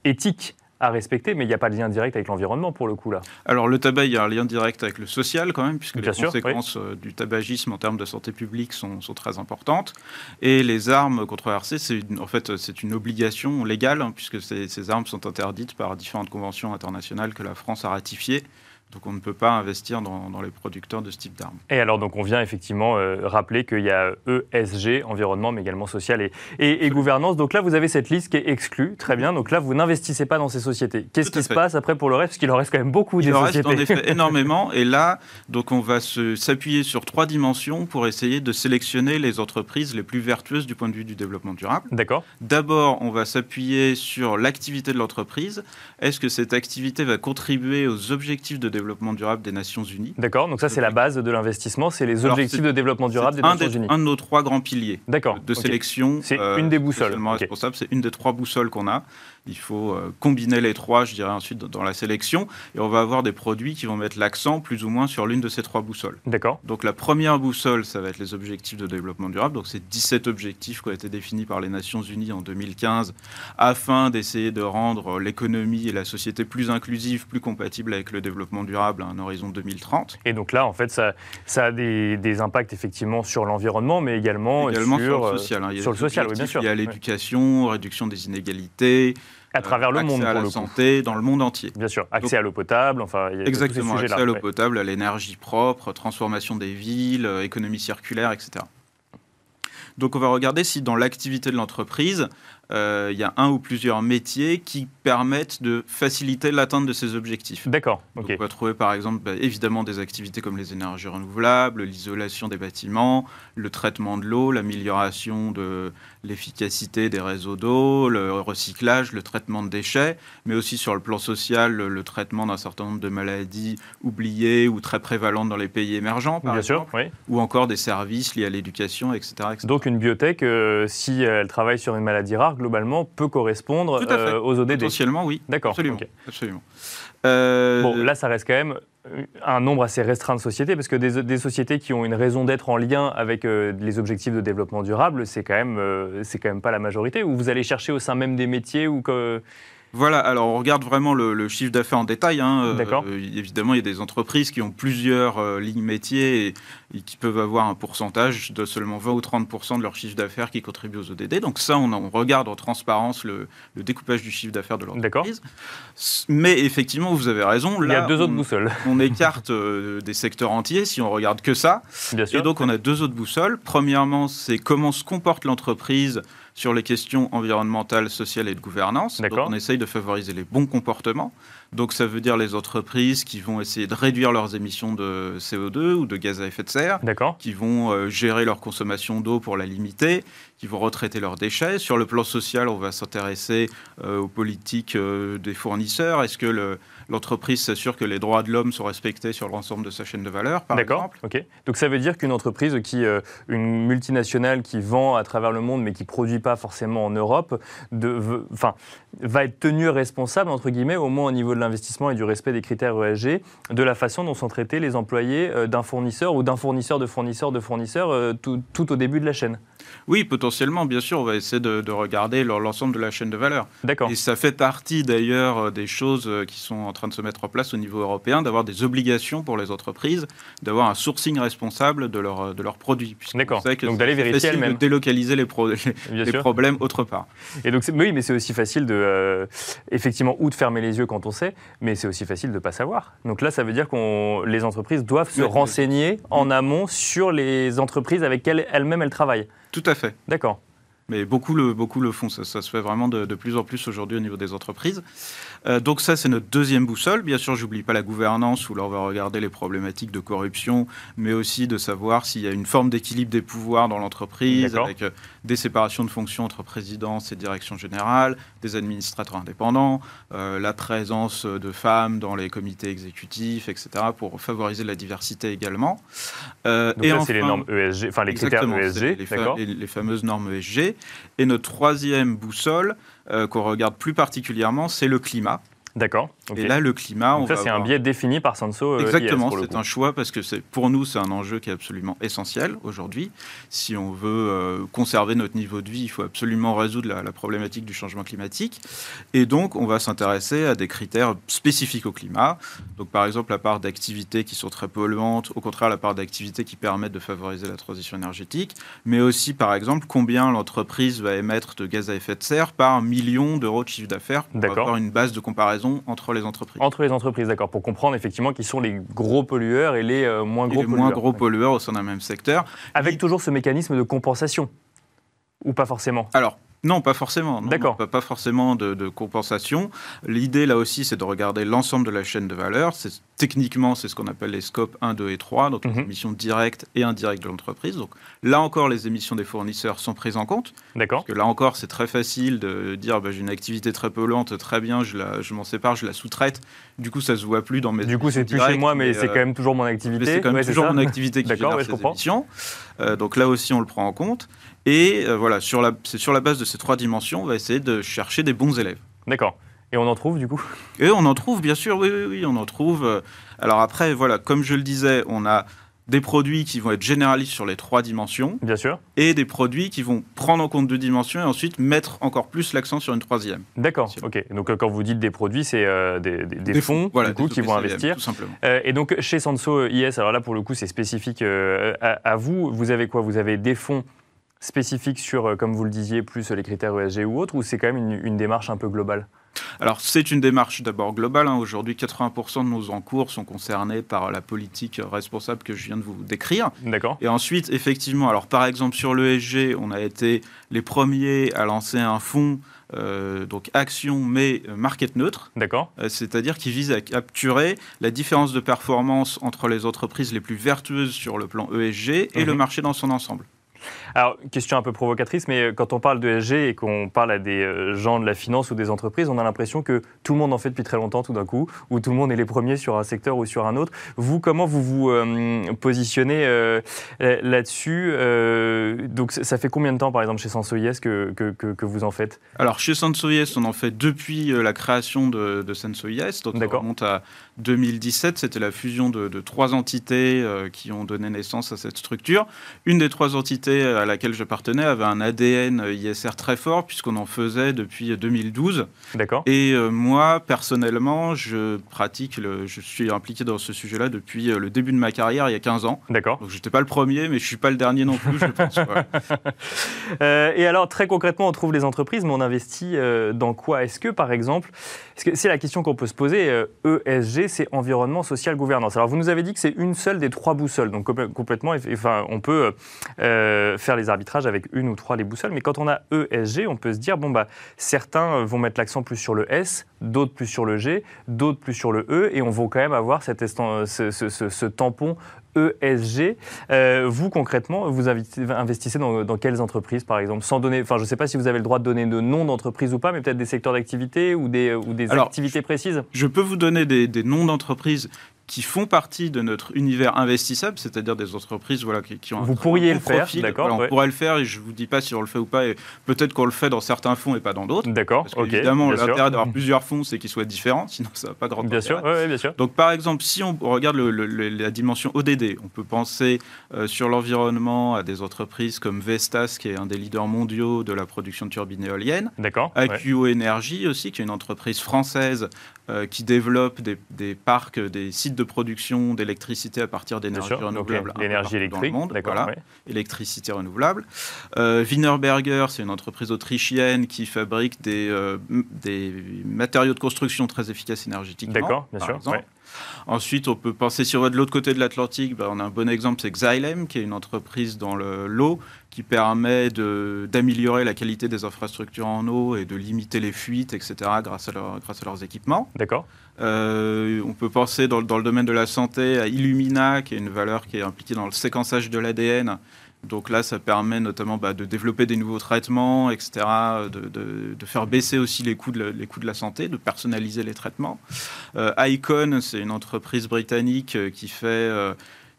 éthique à respecter, mais il n'y a pas de lien direct avec l'environnement pour le coup là.
Alors le tabac, il y a un lien direct avec le social quand même, puisque les conséquences euh, du tabagisme en termes de santé publique sont, très importantes. Et les armes controversées, c'est en fait c'est une obligation légale, hein, puisque ces armes sont interdites par différentes conventions internationales que la France a ratifiées. Donc on ne peut pas investir dans, les producteurs de ce type d'armes.
Et alors donc on vient effectivement euh, rappeler qu'il y a ESG, environnement, mais également social et, et, gouvernance. Donc là vous avez cette liste qui est exclue, très bien. Donc là vous n'investissez pas dans ces sociétés. Qu'est-ce qui se passe après pour le reste? Parce qu'il en reste quand même beaucoup
Il
des
en
reste
en effet énormément. Et là donc on va s'appuyer sur trois dimensions pour essayer de sélectionner les entreprises les plus vertueuses du point de vue du développement durable.
D'accord.
D'abord on va s'appuyer sur l'activité de l'entreprise. Est-ce que cette activité va contribuer aux objectifs de développement développement durable des Nations Unies.
D'accord, donc ça c'est la base de l'investissement, c'est les objectifs de développement durable des Nations Unies.
Un de nos trois grands piliers de sélection.
C'est une des boussoles.
responsable, c'est une des trois boussoles qu'on a. Il faut euh, combiner les trois, je dirais, ensuite dans la sélection. Et on va avoir des produits qui vont mettre l'accent plus ou moins sur l'une de ces trois boussoles.
D'accord.
Donc la première boussole, ça va être les objectifs de développement durable. Donc c'est 17 objectifs qui ont été définis par les Nations Unies en 2015 afin d'essayer de rendre l'économie et la société plus inclusive, plus compatibles avec le développement durable à un horizon 2030.
Et donc là, en fait, ça, ça a des, impacts effectivement sur l'environnement, mais également,
sur,
sur,
le social.
Hein. sur le social, oui, bien sûr.
Il y a l'éducation, réduction des inégalités,
à travers le
accès
monde,
à la santé, dans le monde entier.
Bien sûr, accès à l'eau potable, enfin,
il y a exactement, accès à l'eau potable, à l'énergie propre, transformation des villes, euh, économie circulaire, etc. Donc on va regarder si dans l'activité de l'entreprise, euh, il y a un ou plusieurs métiers qui permettent de faciliter l'atteinte de ces objectifs.
D'accord.
On va trouver par exemple bah, évidemment des activités comme les énergies renouvelables, l'isolation des bâtiments, le traitement de l'eau, l'amélioration de l'efficacité des réseaux d'eau, le recyclage, le traitement de déchets, mais aussi sur le plan social, le, traitement d'un certain nombre de maladies oubliées ou très prévalentes dans les pays émergents, par
Bien
exemple,
sûr, oui.
ou encore des services liés à l'éducation, etc.,
Donc une biotech, euh, si elle travaille sur une maladie rare, globalement, peut correspondre euh, aux ODD
Potentiellement, oui.
D'accord.
Absolument. absolument.
Euh, bon, là, ça reste quand même un nombre assez restreint de sociétés, parce que des, sociétés qui ont une raison d'être en lien avec euh, les objectifs de développement durable, c'est quand, même, c'est quand même pas la majorité. Ou vous allez chercher au sein même des métiers ou que
voilà, alors on regarde vraiment le, chiffre d'affaires en détail. Hein. D'accord. Euh, évidemment, il y a des entreprises qui ont plusieurs euh, lignes métiers et, qui peuvent avoir un pourcentage de seulement 20 ou 30 de leur chiffre d'affaires qui contribue aux ODD. Donc ça, on, regarde en transparence le, découpage du chiffre d'affaires de l'entreprise. Mais effectivement, vous avez raison.
Là, il y a deux autres boussoles.
On écarte euh, des secteurs entiers si on regarde que ça.
Bien sûr.
Et donc on a deux autres boussoles. Premièrement, c'est comment se comporte l'entreprise sur les questions environnementales, sociales et de gouvernance. Donc on essaye de favoriser les bons comportements. Donc ça veut dire les entreprises qui vont essayer de réduire leurs émissions de CO2 ou de gaz à effet de serre, qui vont euh, gérer leur consommation d'eau pour la limiter, qui vont retraiter leurs déchets. Sur le plan social, on va s'intéresser euh, aux politiques euh, des fournisseurs. Est-ce que le, l'entreprise s'assure que les droits de l'homme sont respectés sur l'ensemble de sa chaîne de valeur, par exemple.
Ok. Donc ça veut dire qu'une entreprise qui, euh, une multinationale qui vend à travers le monde mais qui produit pas forcément en Europe, de, enfin, va être tenue responsable entre guillemets, au moins au niveau de l'investissement et du respect des critères ESG, de la façon dont sont traités les employés euh, d'un fournisseur ou d'un fournisseur de fournisseur de fournisseur euh, tout, tout au début de la chaîne.
Oui, potentiellement, bien sûr, on va essayer de, regarder l'ensemble de la chaîne de valeur.
D'accord.
Et ça fait partie d'ailleurs euh, des choses euh, qui sont en train de se mettre en place au niveau européen, d'avoir des obligations pour les entreprises, d'avoir un sourcing responsable de, leur, de leurs produits.
D'accord. Donc d'aller vérifier elle-même.
De délocaliser les, les, problèmes autre part.
Et donc, oui, mais c'est aussi facile de, euh, effectivement, ou de fermer les yeux quand on sait, mais c'est aussi facile de ne pas savoir. Donc là, ça veut dire que les entreprises doivent se renseigner en amont sur les entreprises avec lesquelles elles-mêmes elles travaillent.
Tout à fait.
D'accord.
Mais beaucoup le, beaucoup le font, ça, se fait vraiment de, de plus en plus aujourd'hui au niveau des entreprises. Euh, donc ça, c'est notre deuxième boussole. Bien sûr, j'oublie pas la gouvernance, où là, on va regarder les problématiques de corruption, mais aussi de savoir s'il y a une forme d'équilibre des pouvoirs dans l'entreprise, avec euh, des séparations de fonctions entre présidence et direction générale, des administrateurs indépendants, euh, la présence de femmes dans les comités exécutifs, etc., pour favoriser la diversité également.
donc et là, c'est les normes ESG, enfin les critères ESG,
les, les, fameuses normes ESG. Et notre troisième boussole, qu'on regarde plus particulièrement, c'est le climat.
D'accord.
Et là, le climat.
Donc ça, c'est un biais défini par Sanso.
Euh, Exactement, c'est un choix parce que pour nous, c'est un enjeu qui est absolument essentiel aujourd'hui. Si on veut euh, conserver notre niveau de vie, il faut absolument résoudre la, problématique du changement climatique. Et donc, on va s'intéresser à des critères spécifiques au climat. Donc, par exemple, la part d'activités qui sont très polluantes, au contraire, la part d'activités qui permettent de favoriser la transition énergétique, mais aussi, par exemple, combien l'entreprise va émettre de gaz à effet de serre par million d'euros de chiffre d'affaires pour avoir une base de comparaison entre les entreprises.
Entre les entreprises, d'accord, pour comprendre effectivement qui sont les gros pollueurs et les euh, moins gros
et
les
moins gros pollueurs au sein d'un même secteur.
Avec toujours ce mécanisme de compensation, ou pas forcément
Alors, non, pas forcément. D'accord. Pas, pas, forcément de, de compensation. L'idée, là aussi, c'est de regarder l'ensemble de la chaîne de valeur. Techniquement, c'est ce qu'on appelle les scopes 1, 2 et 3, donc les mhm. émissions directes et indirectes de l'entreprise. Donc là encore, les émissions des fournisseurs sont prises en compte.
D'accord.
Parce que là encore, c'est très facile de dire bah, j'ai une activité très polluante, très bien, je, je m'en sépare, je la sous-traite. Du coup, ça se voit plus dans mes.
Du coup, c'est plus chez moi, mais, c'est quand même toujours mon activité.
C'est quand même toujours mon activité qui génère ces émissions. Euh, donc là aussi, on le prend en compte. Et euh, voilà, sur la, c'est sur la base de ces trois dimensions, on va essayer de chercher des bons élèves.
D'accord. Et on en trouve du coup?
Et on en trouve, bien sûr, oui, oui, oui, on en trouve. Euh, alors après, voilà, comme je le disais, on a des produits qui vont être généralistes sur les trois dimensions.
Bien sûr.
Et des produits qui vont prendre en compte deux dimensions et ensuite mettre encore plus l'accent sur une troisième.
D'accord, ok. Donc quand vous dites des produits, c'est des, des, fonds, du coup, qui vont investir.
Tout simplement.
et donc chez Sanso IS, alors là pour le coup c'est spécifique à, à, vous, vous avez quoi? Vous avez des fonds spécifique sur, euh, comme vous le disiez, plus les critères ESG ou autres, ou c'est quand même une, démarche un peu globale
alors, c'est une démarche d'abord globale. Hein. Aujourd'hui, 80% de nos encours sont concernés par la politique responsable que je viens de vous décrire.
D'accord.
Et ensuite, effectivement, alors par exemple, sur l'ESG, on a été les premiers à lancer un fonds euh, donc action mais market neutre.
D'accord.
Euh, c'est-à-dire qui vise à capturer la différence de performance entre les entreprises les plus vertueuses sur le plan ESG et le mhm. marché dans son ensemble.
Alors, question un peu provocatrice, mais euh, quand on parle de SG et qu'on parle à des euh, gens de la finance ou des entreprises, on a l'impression que tout le monde en fait depuis très longtemps tout d'un coup, ou tout le monde est les premiers sur un secteur ou sur un autre. Vous, comment vous vous euh, positionnez là-dessus Donc, ça fait combien de temps, par exemple, chez Sensoyes que, que, que, vous en faites?
Alors, chez Sensoyes, on en fait depuis la création de, de Sensoyes. Donc, on remonte à 2017. C'était la fusion de, de trois entités qui ont donné naissance à cette structure. Une des trois entités à laquelle j'appartenais avait un ADN ISR très fort, puisqu'on en faisait depuis 2012.
D'accord.
Et euh, moi, personnellement, je pratique, le, je suis impliqué dans ce sujet-là depuis euh, le début de ma carrière, il y a 15 ans.
D'accord.
Donc, je n'étais pas le premier, mais je ne suis pas le dernier non plus, je pense.
Euh, et alors, très concrètement, on trouve les entreprises, mais on investit dans quoi? Est-ce que, par exemple, c'est la question qu'on peut se poser, ESG, c'est environnement, social, gouvernance. Alors, vous nous avez dit que c'est une seule des trois boussoles, donc complètement, enfin, on peut euh, faire les arbitrages avec une ou trois les boussoles. Mais quand on a ESG, on peut se dire, bon, bah, certains vont mettre l'accent plus sur le S, d'autres plus sur le G, d'autres plus sur le E, et on va quand même avoir cette, ce, ce, tampon ESG. Euh, vous, concrètement, vous investissez dans, quelles entreprises, par exemple Sans donner, enfin, je ne sais pas si vous avez le droit de donner de noms d'entreprises ou pas, mais peut-être des secteurs d'activité ou des, ou des activités précises?
Je peux vous donner des, des noms d'entreprises qui font partie de notre univers investissable, c'est-à-dire des entreprises voilà, qui, ont
vous pourriez le faire,
d'accord On pourrait le faire et je ne vous dis pas si on le fait ou pas. Et peut-être qu'on le fait dans certains fonds et pas dans d'autres.
D'accord.
évidemment, l'intérêt d'avoir plusieurs fonds, c'est qu'ils soient différents, sinon ça va pas de
bien sûr, bien sûr.
Donc par exemple, si on regarde la dimension ODD, on peut penser euh, sur l'environnement à des entreprises comme Vestas, qui est un des leaders mondiaux de la production de turbines éoliennes.
D'accord.
AQO Energy aussi, qui est une entreprise française euh, qui développe des, des, parcs, des sites de production d'électricité à partir d'énergie renouvelable.
L'énergie électrique,
voilà, électricité renouvelable. Euh, Wienerberger, c'est une entreprise autrichienne qui fabrique des, euh, des matériaux de construction très efficaces énergétiquement.
D'accord, bien sûr.
Ensuite, on peut penser, si on va de l'autre côté de l'Atlantique, ben, on a un bon exemple, c'est Xylem, qui est une entreprise dans l'eau qui permet d'améliorer la qualité des infrastructures en eau et de limiter les fuites, etc., grâce à, grâce à leurs équipements.
D'accord.
Euh, on peut penser dans, dans, le domaine de la santé à Illumina, qui est une valeur qui est impliquée dans le séquençage de l'ADN donc là, ça permet notamment bah, de développer des nouveaux traitements, etc., de, faire baisser aussi les coûts, de la, santé, de personnaliser les traitements. Euh, Icon, c'est une entreprise britannique euh, qui fait, euh,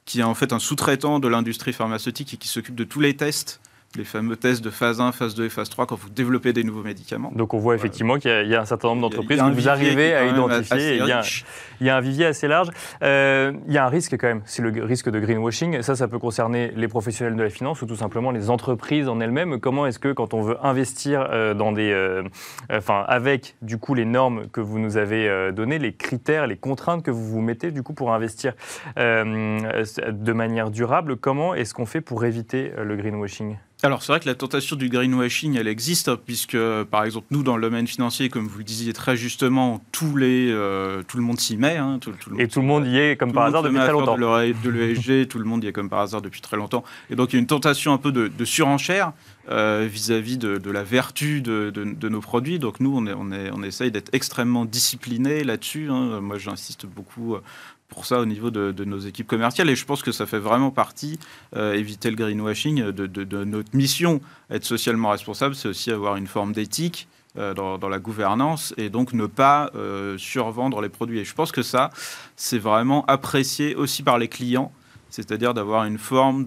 qui est en fait un sous-traitant de l'industrie pharmaceutique et qui s'occupe de tous les tests les fameux tests de phase 1, phase 2 et phase 3 quand vous développez des nouveaux médicaments.
Donc on voit effectivement qu'il y, a un certain nombre d'entreprises que vous arrivez à identifier. Il y, a, il y, a un vivier assez large. Euh, il y a un risque quand même, c'est le risque de greenwashing. Ça, ça peut concerner les professionnels de la finance ou tout simplement les entreprises en elles-mêmes. Comment est-ce que quand on veut investir euh, dans des, euh, enfin avec du coup les normes que vous nous avez données, les critères, les contraintes que vous vous mettez du coup pour investir de manière durable, comment est-ce qu'on fait pour éviter le greenwashing?
Alors c'est vrai que la tentation du greenwashing, elle existe, hein, puisque par exemple nous dans le domaine financier, comme vous le disiez très justement, tous les, euh, tout le monde s'y met. Hein,
tout, le et tout le monde y est comme par hasard depuis très longtemps.
De l'ESG, tout le monde y est comme par hasard depuis très longtemps. Et donc il y a une tentation un peu de, surenchère euh, vis-à-vis de, la vertu de, nos produits. Donc nous, on, est, on, est, on essaye d'être extrêmement disciplinés là-dessus. Hein. Moi, j'insiste beaucoup pour ça au niveau de, nos équipes commerciales. Et je pense que ça fait vraiment partie, euh, éviter le greenwashing, de, notre mission. Être socialement responsable, c'est aussi avoir une forme d'éthique. Euh, dans, la gouvernance et donc ne pas euh, survendre les produits. Et je pense que ça, c'est vraiment apprécié aussi par les clients, c'est-à-dire d'avoir une forme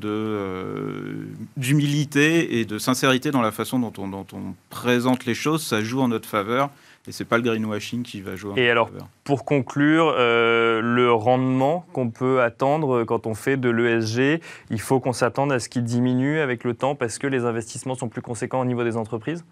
d'humilité et de sincérité dans la façon dont on, dont on présente les choses. Ça joue en notre faveur et c'est pas le greenwashing qui va jouer.
Et alors, pour conclure, euh, le rendement qu'on peut attendre quand on fait de l'ESG, il faut qu'on s'attende à ce qu'il diminue avec le temps parce que les investissements sont plus conséquents au niveau des entreprises?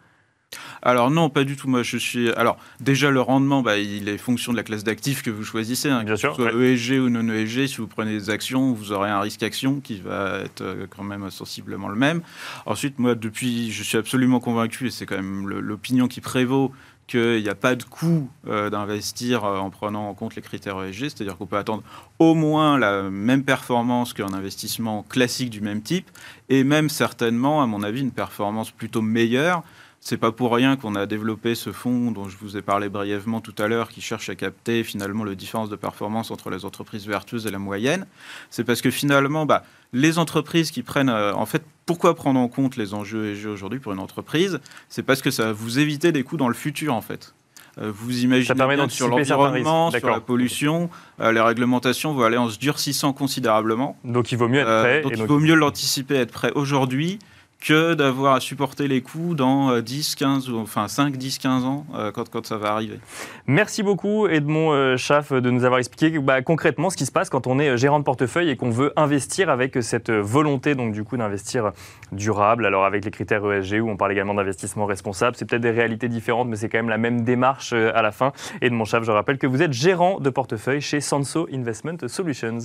Alors non, pas du tout. Moi, je suis. Alors déjà, le rendement, bah, il est fonction de la classe d'actifs que vous choisissez. Hein,
Bien sûr.
Soit ESG ou non ESG, si vous prenez des actions, vous aurez un risque action qui va être euh, quand même sensiblement le même. Ensuite, moi, depuis, je suis absolument convaincu, et c'est quand même l'opinion qui prévaut, qu'il n'y a pas de coût euh, d'investir euh, en prenant en compte les critères ESG, c'est-à-dire qu'on peut attendre au moins la même performance qu'un investissement classique du même type, et même certainement, à mon avis, une performance plutôt meilleure. C'est pas pour rien qu'on a développé ce fonds dont je vous ai parlé brièvement tout à l'heure, qui cherche à capter finalement la différence de performance entre les entreprises vertueuses et la moyenne. C'est parce que finalement, bah, les entreprises qui prennent, euh, en fait, pourquoi prendre en compte les enjeux ESG aujourd'hui pour une entreprise? C'est parce que ça va vous éviter des coûts dans le futur, en fait. Euh, vous imaginez bien sur l'environnement, sur la pollution, euh, les réglementations vont aller en se durcissant considérablement.
Donc il vaut mieux être prêt.
donc il vaut mieux l'anticiper, être prêt aujourd'hui que d'avoir à supporter les coûts dans 10, euh, 15, enfin 5, 10, 15 ans euh, quand, quand ça va arriver.
Merci beaucoup Edmond euh, Schaff de nous avoir expliqué bah, concrètement ce qui se passe quand on est gérant de portefeuille et qu'on veut investir avec cette volonté donc du coup d'investir durable. Alors avec les critères ESG où on parle également d'investissement responsable, c'est peut-être des réalités différentes mais c'est quand même la même démarche à la fin. Edmond Schaff, je rappelle que vous êtes gérant de portefeuille chez Sanso Investment Solutions.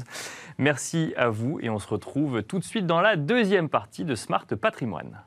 Merci à vous et on se retrouve tout de suite dans la deuxième partie de Smart Patrimoine.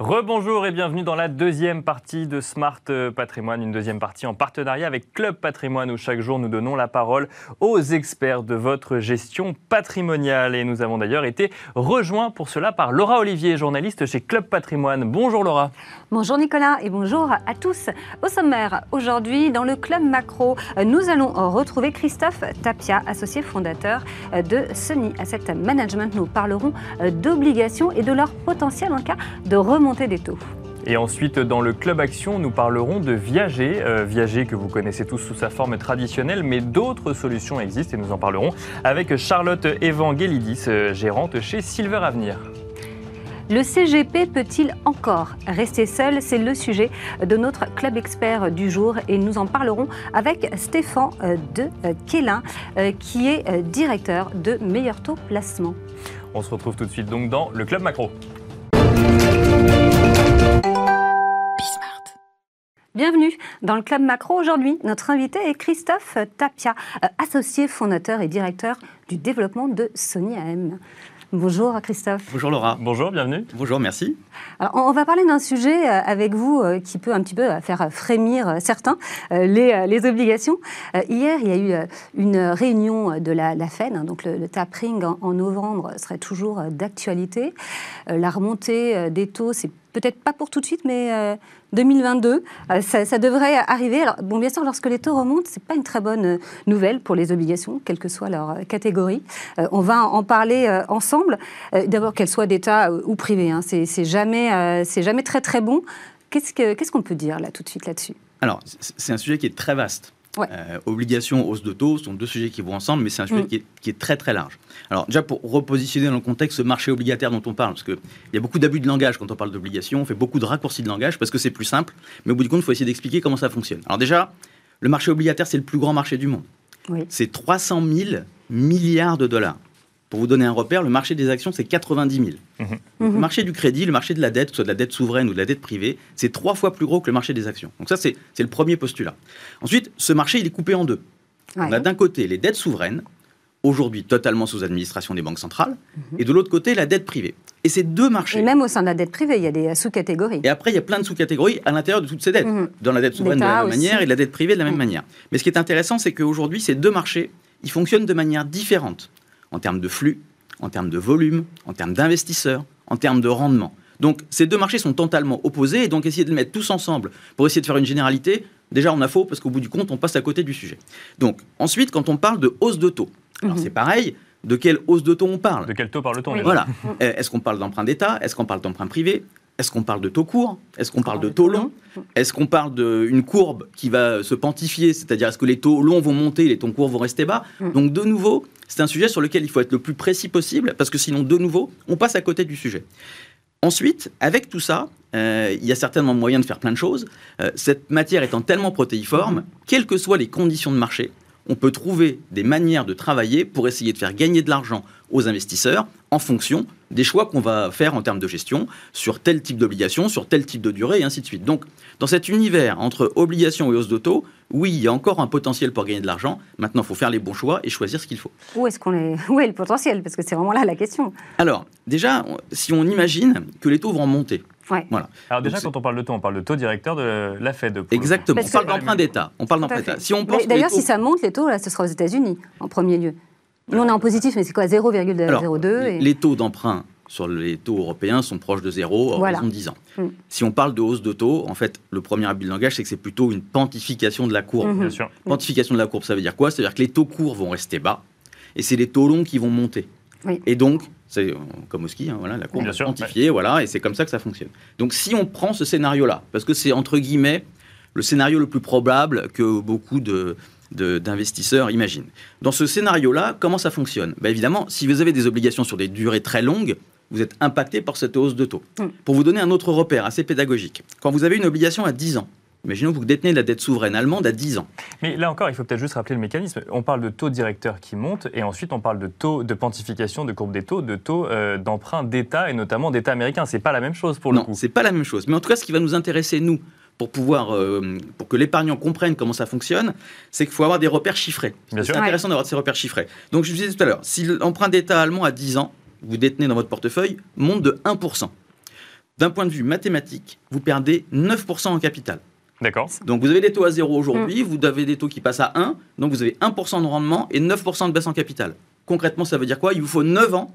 Rebonjour et bienvenue dans la deuxième partie de Smart Patrimoine, une deuxième partie en partenariat avec Club Patrimoine où chaque jour nous donnons la parole aux experts de votre gestion patrimoniale. Et nous avons d'ailleurs été rejoints pour cela par Laura Olivier, journaliste chez Club Patrimoine. Bonjour Laura.
Bonjour Nicolas et bonjour à tous. Au sommaire, aujourd'hui dans le Club Macro, nous allons retrouver Christophe Tapia, associé fondateur de Sony Asset Management. Nous parlerons d'obligations et de leur potentiel en cas de remontée des taux.
Et ensuite, dans le Club Action, nous parlerons de Viager. Euh, Viager que vous connaissez tous sous sa forme traditionnelle, mais d'autres solutions existent et nous en parlerons avec Charlotte Evangelidis, euh, gérante chez Silver Avenir.
Le CGP peut-il encore rester seul? C'est le sujet de notre club expert du jour et nous en parlerons avec Stéphane euh, de Kélin, qui est directeur de Meilleur Taux Placement.
On se retrouve tout de suite donc dans le Club Macro.
Bienvenue dans le Club Macro. Aujourd'hui, notre invité est Christophe Tapia, euh, associé fondateur et directeur du développement de Sony AM. Bonjour Christophe.
Bonjour Laura.
Bonjour, bienvenue.
Bonjour, merci.
Alors, on va parler d'un sujet euh, avec vous euh, qui peut un petit peu faire frémir certains, les, obligations. Hier, il y a eu une réunion de la, la FED, hein, donc le, tapering en, en, novembre serait toujours d'actualité. La remontée des taux, c'est peut-être pas pour tout de suite, mais 2022, euh, ça, devrait arriver. Alors, bon, bien sûr, lorsque les taux remontent, c'est pas une très bonne euh, nouvelle pour les obligations, quelle que soit leur euh, catégorie. on va en parler ensemble. D'abord, qu'elles soient d'État ou privées, hein. c'est jamais, c'est jamais très très bon. Qu'est-ce qu'on peut dire là tout de suite là-dessus?
Alors, c'est un sujet qui est très vaste. Euh, obligation, hausse de taux sont deux sujets qui vont ensemble, mais c'est un sujet mm. qui, est, très très large. Alors déjà pour repositionner dans le contexte ce marché obligataire dont on parle, parce qu'il y a beaucoup d'abus de langage quand on parle d'obligation, on fait beaucoup de raccourcis de langage parce que c'est plus simple, mais au bout du compte, il faut essayer d'expliquer comment ça fonctionne. Alors déjà, le marché obligataire, c'est le plus grand marché du monde. C'est 300 000 milliards de dollars. Pour vous donner un repère, le marché des actions, c'est 90 000. Mhm. Le marché du crédit, le marché de la dette, que ce soit de la dette souveraine ou de la dette privée, c'est trois fois plus gros que le marché des actions. Donc ça, c'est le premier postulat. Ensuite, ce marché, il est coupé en deux. On a d'un côté les dettes souveraines, aujourd'hui totalement sous administration des banques centrales, mhm. et de l'autre côté, la dette privée. Et ces deux marchés.
Et même au sein de la dette privée, il y a des sous-catégories.
Et après, il y a plein de sous-catégories à l'intérieur de toutes ces dettes. Mhm. Dans la dette souveraine de la même manière et la dette privée de la même mhm. manière. Mais ce qui est intéressant, c'est qu'aujourd'hui, ces deux marchés, ils fonctionnent de manière différente en termes de flux, en termes de volume, en termes d'investisseurs, en termes de rendement. Donc ces deux marchés sont totalement opposés et donc essayer de les mettre tous ensemble pour essayer de faire une généralité, déjà on a faux parce qu'au bout du compte on passe à côté du sujet. Donc ensuite quand on parle de hausse de taux, alors mhm. c'est pareil, de quelle hausse de taux on parle?
De quel taux parle-t-on
Voilà. Euh, est-ce qu'on parle d'emprunt d'État? Est-ce qu'on parle d'emprunt privé? Est-ce qu'on parle de taux court Est-ce qu'on parle de taux long Est-ce qu'on parle d'une courbe qui va se pontifier C'est-à-dire, est-ce que les taux longs vont monter, les taux courts vont rester bas? Mm. Donc, de nouveau, c'est un sujet sur lequel il faut être le plus précis possible, parce que sinon, de nouveau, on passe à côté du sujet. Ensuite, avec tout ça, euh, il y a certainement moyen de faire plein de choses. Euh, cette matière étant tellement protéiforme, quelles que soient les conditions de marché, on peut trouver des manières de travailler pour essayer de faire gagner de l'argent aux investisseurs en fonction des choix qu'on va faire en termes de gestion sur tel type d'obligation, sur tel type de durée et ainsi de suite. Donc, dans cet univers entre obligations et hausse d'auto, oui, il y a encore un potentiel pour gagner de l'argent. Maintenant, il faut faire les bons choix et choisir ce qu'il faut.
Où est-ce qu'on est Où est le potentiel? Parce que c'est vraiment là la question.
Alors, déjà, si on imagine que les taux vont monter,
voilà. Alors déjà, quand on parle de taux, on parle de taux directeur de la Fed.
Exactement. on parle d'emprunt d'État. On parle d'emprunt d'État.
Si on D'ailleurs, si ça monte, les taux, là, ce sera aux États-Unis en premier lieu. Nous, on est en positif, mais c'est quoi 0,02
Les taux d'emprunt sur les taux européens sont proches de zéro en raison 10 ans. Mm. Si on parle de hausse de taux, en fait, le premier habit de langage, c'est que c'est plutôt une pontification de la courbe.
Bien sûr.
Pontification de la courbe, ça veut dire quoi? C'est-à-dire que les taux courts vont rester bas et c'est les taux longs qui vont monter. Et donc, c'est euh, comme au ski, hein, voilà, la courbe est quantifiée, voilà, et c'est comme ça que ça fonctionne. Donc si on prend ce scénario-là, parce que c'est entre guillemets le scénario le plus probable que beaucoup de, d'investisseurs imaginent. Dans ce scénario-là, comment ça fonctionne? Ben Évidemment, si vous avez des obligations sur des durées très longues, vous êtes impacté par cette hausse de taux. Mm. Pour vous donner un autre repère assez pédagogique, quand vous avez une obligation à 10 ans, Imaginons que vous détenez la dette souveraine allemande à 10 ans.
Mais là encore, il faut peut-être juste rappeler le mécanisme. On parle de taux directeur qui monte et ensuite on parle de taux de quantification de courbe des taux, de taux euh, d'emprunt d'État et notamment d'État américain. C'est pas la même chose pour le coup.
Non, c'est pas la même chose. Mais en tout cas, ce qui va nous intéresser nous, pour pouvoir, euh, pour que l'épargnant comprenne comment ça fonctionne, c'est qu'il faut avoir des repères chiffrés. C'est intéressant d'avoir ces repères chiffrés. Donc je vous disais tout à l'heure, si l'emprunt d'État allemand à 10 ans, vous détenez dans votre portefeuille, monte de 1%. D'un point de vue mathématique, vous perdez 9% en capital.
D'accord.
Donc vous avez des taux à zéro aujourd'hui, mm. vous avez des taux qui passent à 1, donc vous avez 1% de rendement et 9% de baisse en capital. Concrètement, ça veut dire quoi? Il vous faut 9 ans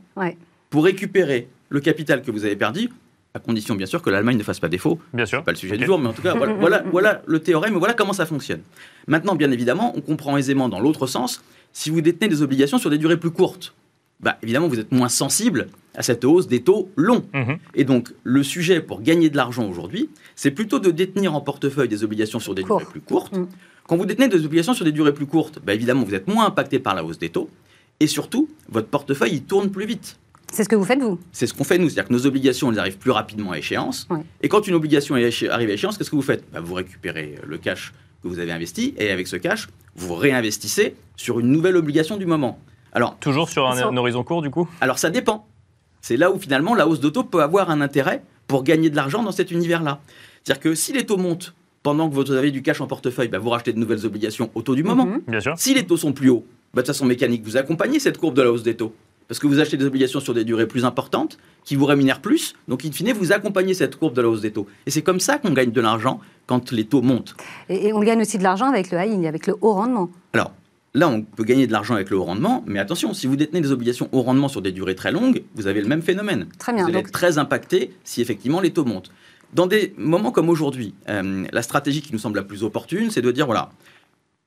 pour récupérer le capital que vous avez perdu, à condition bien sûr que l'Allemagne ne fasse pas défaut.
Bien sûr.
Pas le sujet du jour, mais en tout cas, voilà, voilà, le théorème, voilà comment ça fonctionne. Maintenant, bien évidemment, on comprend aisément dans l'autre sens, si vous détenez des obligations sur des durées plus courtes, bah, évidemment, vous êtes moins sensible à cette hausse des taux longs. Mhm. Et donc, le sujet pour gagner de l'argent aujourd'hui, c'est plutôt de détenir en portefeuille des obligations sur des durées plus courtes. Mm. Quand vous détenez des obligations sur des durées plus courtes, bah, évidemment, vous êtes moins impacté par la hausse des taux. Et surtout, votre portefeuille, il tourne plus vite.
C'est ce que vous faites, vous?
C'est ce qu'on fait, nous. C'est-à-dire que nos obligations, elles arrivent plus rapidement à échéance. Et quand une obligation arrive à échéance, qu'est-ce que vous faites? Bah, Vous récupérez le cash que vous avez investi, et avec ce cash, vous réinvestissez sur une nouvelle obligation du moment.
Alors, Toujours sur un, horizon court, du coup?
Alors, ça dépend. C'est là où, finalement, la hausse de taux peut avoir un intérêt pour gagner de l'argent dans cet univers-là. C'est-à-dire que si les taux montent pendant que vous avez du cash en portefeuille, bah, vous rachetez de nouvelles obligations au taux du moment.
Mhm. Bien sûr.
Si les taux sont plus hauts, bah, de façon mécanique, vous accompagnez cette courbe de la hausse des taux. Parce que vous achetez des obligations sur des durées plus importantes, qui vous rémunèrent plus. Donc, in fine, vous accompagnez cette courbe de la hausse des taux. Et c'est comme ça qu'on gagne de l'argent quand les taux montent.
Et, on gagne aussi de l'argent avec le high avec le haut rendement.
Alors, Là, on peut gagner de l'argent avec le haut rendement, mais attention, si vous détenez des obligations haut rendement sur des durées très longues, vous avez le même phénomène.
Très bien.
Vous allez être très impacté si effectivement les taux montent. Dans des moments comme aujourd'hui, euh, la stratégie qui nous semble la plus opportune, c'est de dire voilà,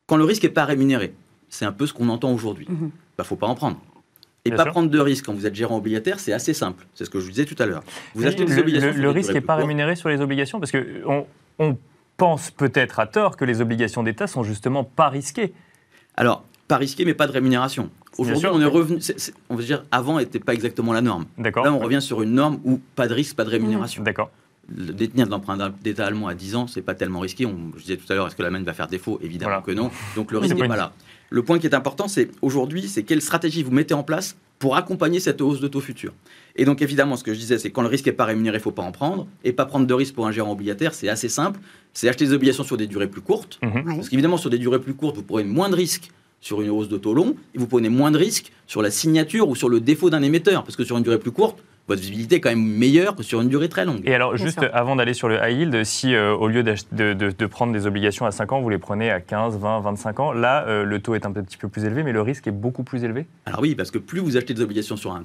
quand le risque n'est pas rémunéré, c'est un peu ce qu'on entend aujourd'hui, il mhm. ne bah, faut pas en prendre. Et pas prendre de risque quand vous êtes gérant obligataire, c'est assez simple. C'est ce que je vous disais tout à l'heure.
Vous achetez des obligations. Le, risque n'est pas rémunéré sur les obligations parce qu'on on pense peut-être à tort que les obligations d'État sont justement pas risquées.
Alors, pas risqué, mais pas de rémunération. Aujourd'hui, on est revenu. on veut dire, avant n'était pas exactement la norme.
D'accord.
Là, on revient sur une norme où pas de risque, pas de rémunération.
D'accord.
Le détenir de l'emprunt d'État allemand à 10 ans, c'est pas tellement risqué. On, je disais tout à l'heure, est-ce que la main va faire défaut? Évidemment que non. Donc le risque n'est pas là. Le point qui est important, c'est aujourd'hui, c'est quelle stratégie vous mettez en place pour accompagner cette hausse de taux futur. Et donc évidemment, ce que je disais, c'est quand le risque n'est pas rémunéré, il ne faut pas en prendre. Et pas prendre de risque pour un gérant obligataire, c'est assez simple. C'est acheter des obligations sur des durées plus courtes. Mhm. Parce qu'évidemment, sur des durées plus courtes, vous pourrez moins de risques sur une hausse de taux long, et vous prenez moins de risques sur la signature ou sur le défaut d'un émetteur, parce que sur une durée plus courte, votre visibilité est quand même meilleure que sur une durée très longue.
Et alors, juste avant d'aller sur le high yield, si euh, au lieu de, de, prendre des obligations à 5 ans, vous les prenez à 15, 20, 25 ans, là, euh, le taux est un petit peu plus élevé, mais le risque est beaucoup plus élevé
Alors oui, parce que plus vous achetez des obligations sur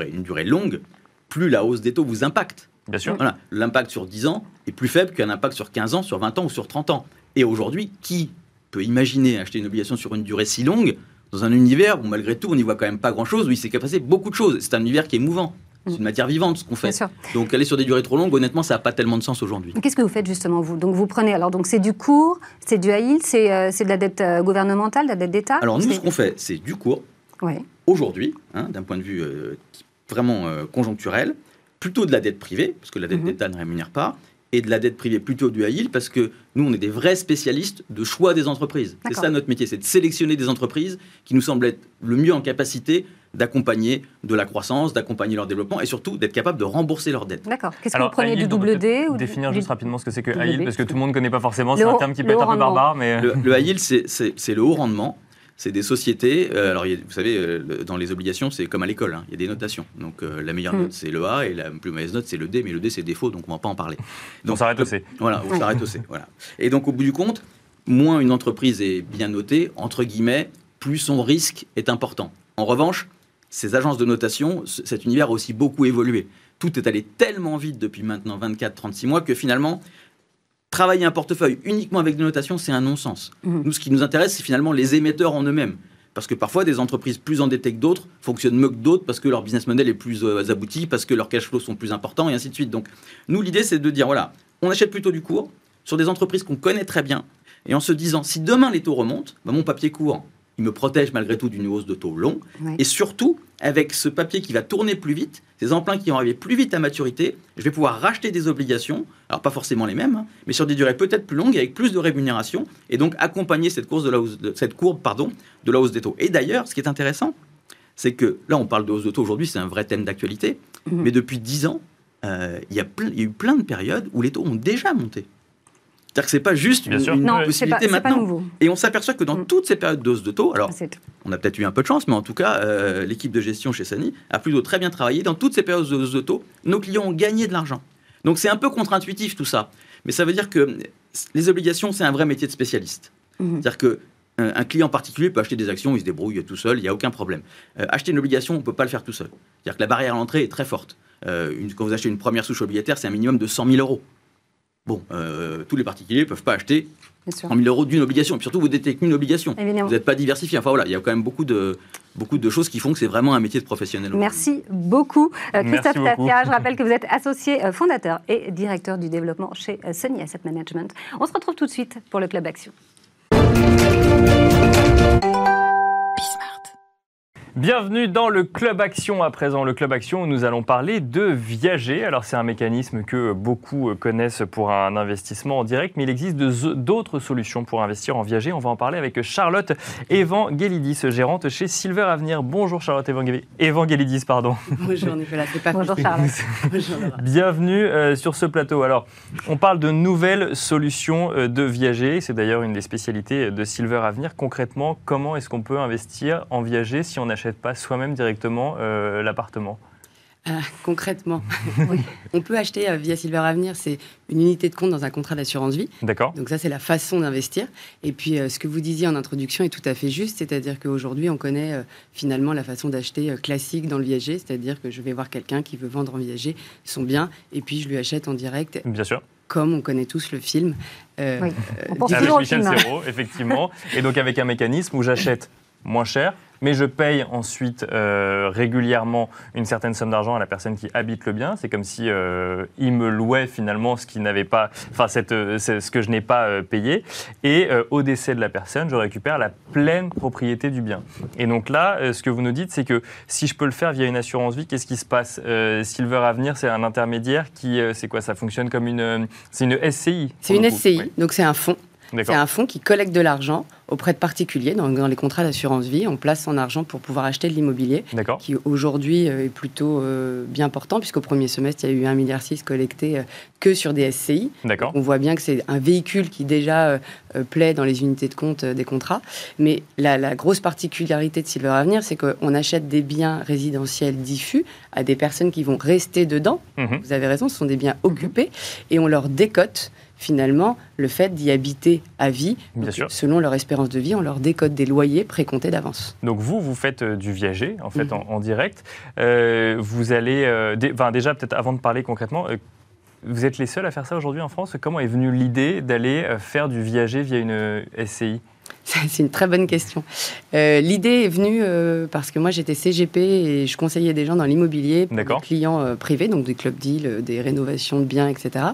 une durée longue, plus la hausse des taux vous impacte.
Bien sûr.
Voilà, l'impact sur 10 ans est plus faible qu'un impact sur 15 ans, sur 20 ans ou sur 30 ans. Et aujourd'hui, qui peut imaginer acheter une obligation sur une durée si longue dans un univers où malgré tout on n'y voit quand même pas grand-chose, où il s'est passé beaucoup de choses? C'est un univers qui est mouvant. C'est une matière vivante ce qu'on fait. Donc aller sur des durées trop longues, honnêtement, ça n'a pas tellement de sens aujourd'hui.
Qu'est-ce que vous faites justement vous? Donc vous prenez alors donc c'est du court, c'est du c'est euh, de la dette euh, gouvernementale, de la dette d'État?
Alors nous ce qu'on fait, c'est du court. Aujourd'hui, hein, d'un point de vue euh, vraiment conjoncturel, plutôt de la dette privée parce que la dette mhm. d'État ne rémunère pas, et de la dette privée plutôt du high parce que nous, on est des vrais spécialistes de choix des entreprises. C'est ça notre métier, c'est de sélectionner des entreprises qui nous semblent être le mieux en capacité d'accompagner de la croissance, d'accompagner leur développement et surtout d'être capable de rembourser leurs dettes.
D'accord. Qu'est-ce que vous prenez du double D
ou Définir juste rapidement ce que c'est que high parce que tout le monde ne connaît pas forcément, c'est un terme qui peut être un peu barbare. Mais...
Le, le high yield, c'est le haut rendement c'est des sociétés. Euh, alors, vous savez, euh, dans les obligations, c'est comme à l'école, hein, il y a des notations. Donc, euh, la meilleure mm. note, c'est le A, et la plus mauvaise note, c'est le D, mais le D, c'est défaut, donc on ne va pas en parler.
Donc, on s'arrête au C.
Voilà, on s'arrête au C. Voilà. Et donc, au bout du compte, moins une entreprise est bien notée, entre guillemets, plus son risque est important. En revanche, ces agences de notation, cet univers a aussi beaucoup évolué. Tout est allé tellement vite depuis maintenant 24-36 mois que finalement, travailler un portefeuille uniquement avec des notations, c'est un non-sens. Mmh. Nous, ce qui nous intéresse, c'est finalement les émetteurs en eux-mêmes. Parce que parfois, des entreprises plus endettées que d'autres fonctionnent mieux que d'autres parce que leur business model est plus euh, abouti, parce que leurs cash flows sont plus importants, et ainsi de suite. Donc, nous, l'idée, c'est de dire, voilà, on achète plutôt du court sur des entreprises qu'on connaît très bien, et en se disant, si demain les taux remontent, bah, mon papier court, il me protège malgré tout d'une hausse de taux long. Et surtout, avec ce papier qui va tourner plus vite, ces emprunts qui vont arriver plus vite à maturité, je vais pouvoir racheter des obligations, alors pas forcément les mêmes, hein, mais sur des durées peut-être plus longues avec plus de rémunération, et donc accompagner cette, course de la hausse de, cette courbe pardon, de la hausse des taux. Et d'ailleurs, ce qui est intéressant, c'est que là, on parle de hausse de taux aujourd'hui, c'est un vrai thème d'actualité, mhm. mais depuis 10 ans, euh, il y, y a eu plein de périodes où les taux ont déjà monté. C'est-à-dire que c'est pas juste une, possibilité maintenant. Et on s'aperçoit que dans mm. toutes ces périodes d'os de taux, alors on a peut-être eu un peu de chance, mais en tout cas, euh, l'équipe de gestion chez Sani a plutôt très bien travaillé. Dans toutes ces périodes d'os de taux, nos clients ont gagné de l'argent. Donc c'est un peu contre-intuitif tout ça. Mais ça veut dire que les obligations, c'est un vrai métier de spécialiste. Mm-hmm. C'est-à-dire que euh, un client particulier peut acheter des actions, il se débrouille tout seul, il n'y a aucun problème. Euh, acheter une obligation, on ne peut pas le faire tout seul. C'est-à-dire que la barrière à l'entrée est très forte. quand vous achetez une première souche obligataire, c'est un minimum de 100 000 euros. Bon, euh, tous les particuliers ne peuvent pas acheter 100 000 euros d'une obligation. Et puis surtout, vous détectez qu'une obligation. Vous n'êtes pas diversifié. Enfin voilà, il y a quand même beaucoup de, beaucoup de choses qui font que c'est vraiment un métier de professionnel.
Merci beaucoup, euh, Christophe Tafia. Je rappelle que vous êtes associé euh, fondateur et directeur du développement chez Sunny Asset Management. On se retrouve tout de suite pour le Club Action.
Bienvenue dans le Club Action à présent. Le Club Action où nous allons parler de viager. Alors c'est un mécanisme que beaucoup connaissent pour un investissement en direct, mais il existe d'autres solutions pour investir en viager. On va en parler avec Charlotte Evangelidis, gérante chez Silver Avenir. Bonjour Charlotte Evangelidis. Pardon.
Bonjour Nicolas, c'est pas
Bonjour Charlotte.
Bienvenue euh, sur ce plateau. Alors on parle de nouvelles solutions euh, de viager. C'est d'ailleurs une des spécialités de Silver Avenir. Concrètement, comment est-ce qu'on peut investir en viager si on achète pas soi-même directement euh, l'appartement
ah, concrètement, on peut acheter euh, via Silver Avenir, c'est une unité de compte dans un contrat d'assurance vie.
D'accord.
Donc ça, c'est la façon d'investir. Et puis, euh, ce que vous disiez en introduction est tout à fait juste, c'est-à-dire qu'aujourd'hui, on connaît finalement la façon d'acheter classique dans le viager, c'est-à-dire que je vais voir quelqu'un qui veut vendre en viager son bien, et puis je lui achète en direct.
Bien sûr
comme on connaît tous le film.
Euh, oui. on pense toujours Michel Serrault, effectivement. Et donc avec un mécanisme où j'achète moins cher, mais je paye ensuite euh, régulièrement une certaine somme d'argent à la personne qui habite le bien. C'est comme si euh, il me louait finalement ce qui n'avait pas, enfin euh, ce que je n'ai pas payé. Et au décès de la personne, je récupère la pleine propriété du bien. Et donc là, ce que vous nous dites, c'est que si je peux le faire via une assurance vie, qu'est-ce qui se passe? Silver Avenir, c'est un intermédiaire qui, c'est quoi? Ça fonctionne comme une, c'est une SCI.
C'est une SCI, donc c'est un fonds. C'est un fonds qui collecte de l'argent
auprès de particuliers, dans, dans les contrats d'assurance vie, on place son argent pour pouvoir acheter de l'immobilier, qui aujourd'hui est plutôt bien portant, puisqu'au premier semestre, il y a eu 1,6 milliard collecté que sur des SCI. On voit bien que c'est un véhicule qui déjà plaît dans les unités de compte des contrats. Mais la, la grosse particularité de Silver Avenir, c'est qu'on achète des biens résidentiels diffus à des personnes qui vont rester dedans. Mhm. Vous avez raison, ce sont des biens occupés et on leur décote finalement le fait d'y habiter à vie. Selon leur espérance de vie, on leur décote des loyers précomptés d'avance.
Donc vous, vous faites euh, du viager en fait en, direct. Euh, vous allez, euh, déjà peut-être avant de parler concrètement. vous êtes les seuls à faire ça aujourd'hui en France? Comment est venue l'idée d'aller faire du viager via une SCI
C'est une très bonne question. Euh, l'idée est venue euh, parce que moi j'étais CGP et je conseillais des gens dans l'immobilier, des clients euh, privés, donc des clubs deals, des rénovations de biens, etc.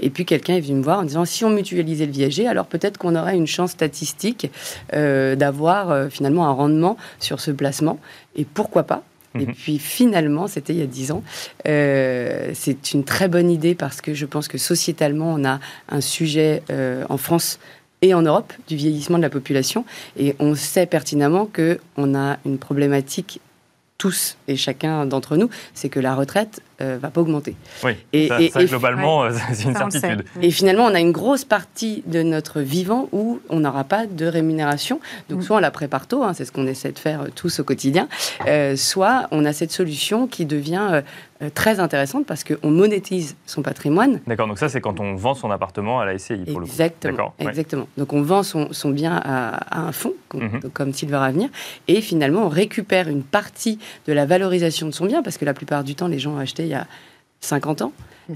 Et puis quelqu'un est venu me voir en disant si on mutualisait le viager, alors peut-être qu'on aurait une chance statistique d'avoir finalement un rendement sur ce placement. Et pourquoi pas? Et mhm. puis finalement, c'était il y a dix ans. c'est une très bonne idée parce que je pense que sociétalement, on a un sujet en France et en Europe du vieillissement de la population. Et on sait pertinemment qu'on a une problématique tous et chacun d'entre nous, c'est que la retraite euh, va pas augmenter.
Oui, et, ça, et, globalement, euh, c'est une certitude.
Et finalement, on a une grosse partie de notre vivant où on n'aura pas de rémunération. Donc, mm. soit on la prépare tôt, hein, c'est ce qu'on essaie de faire euh, tous au quotidien, soit on a cette solution qui devient très intéressante parce qu'on monétise son patrimoine.
D'accord, donc ça c'est quand on vend son appartement à la SCI
pour exactement, le coup. Exactement. Donc on vend son, son bien à, un fonds, comme, mm -hmm. comme Silver Avenir, et finalement on récupère une partie de la valorisation de son bien parce que la plupart du temps les gens ont acheté il y a 50 ans,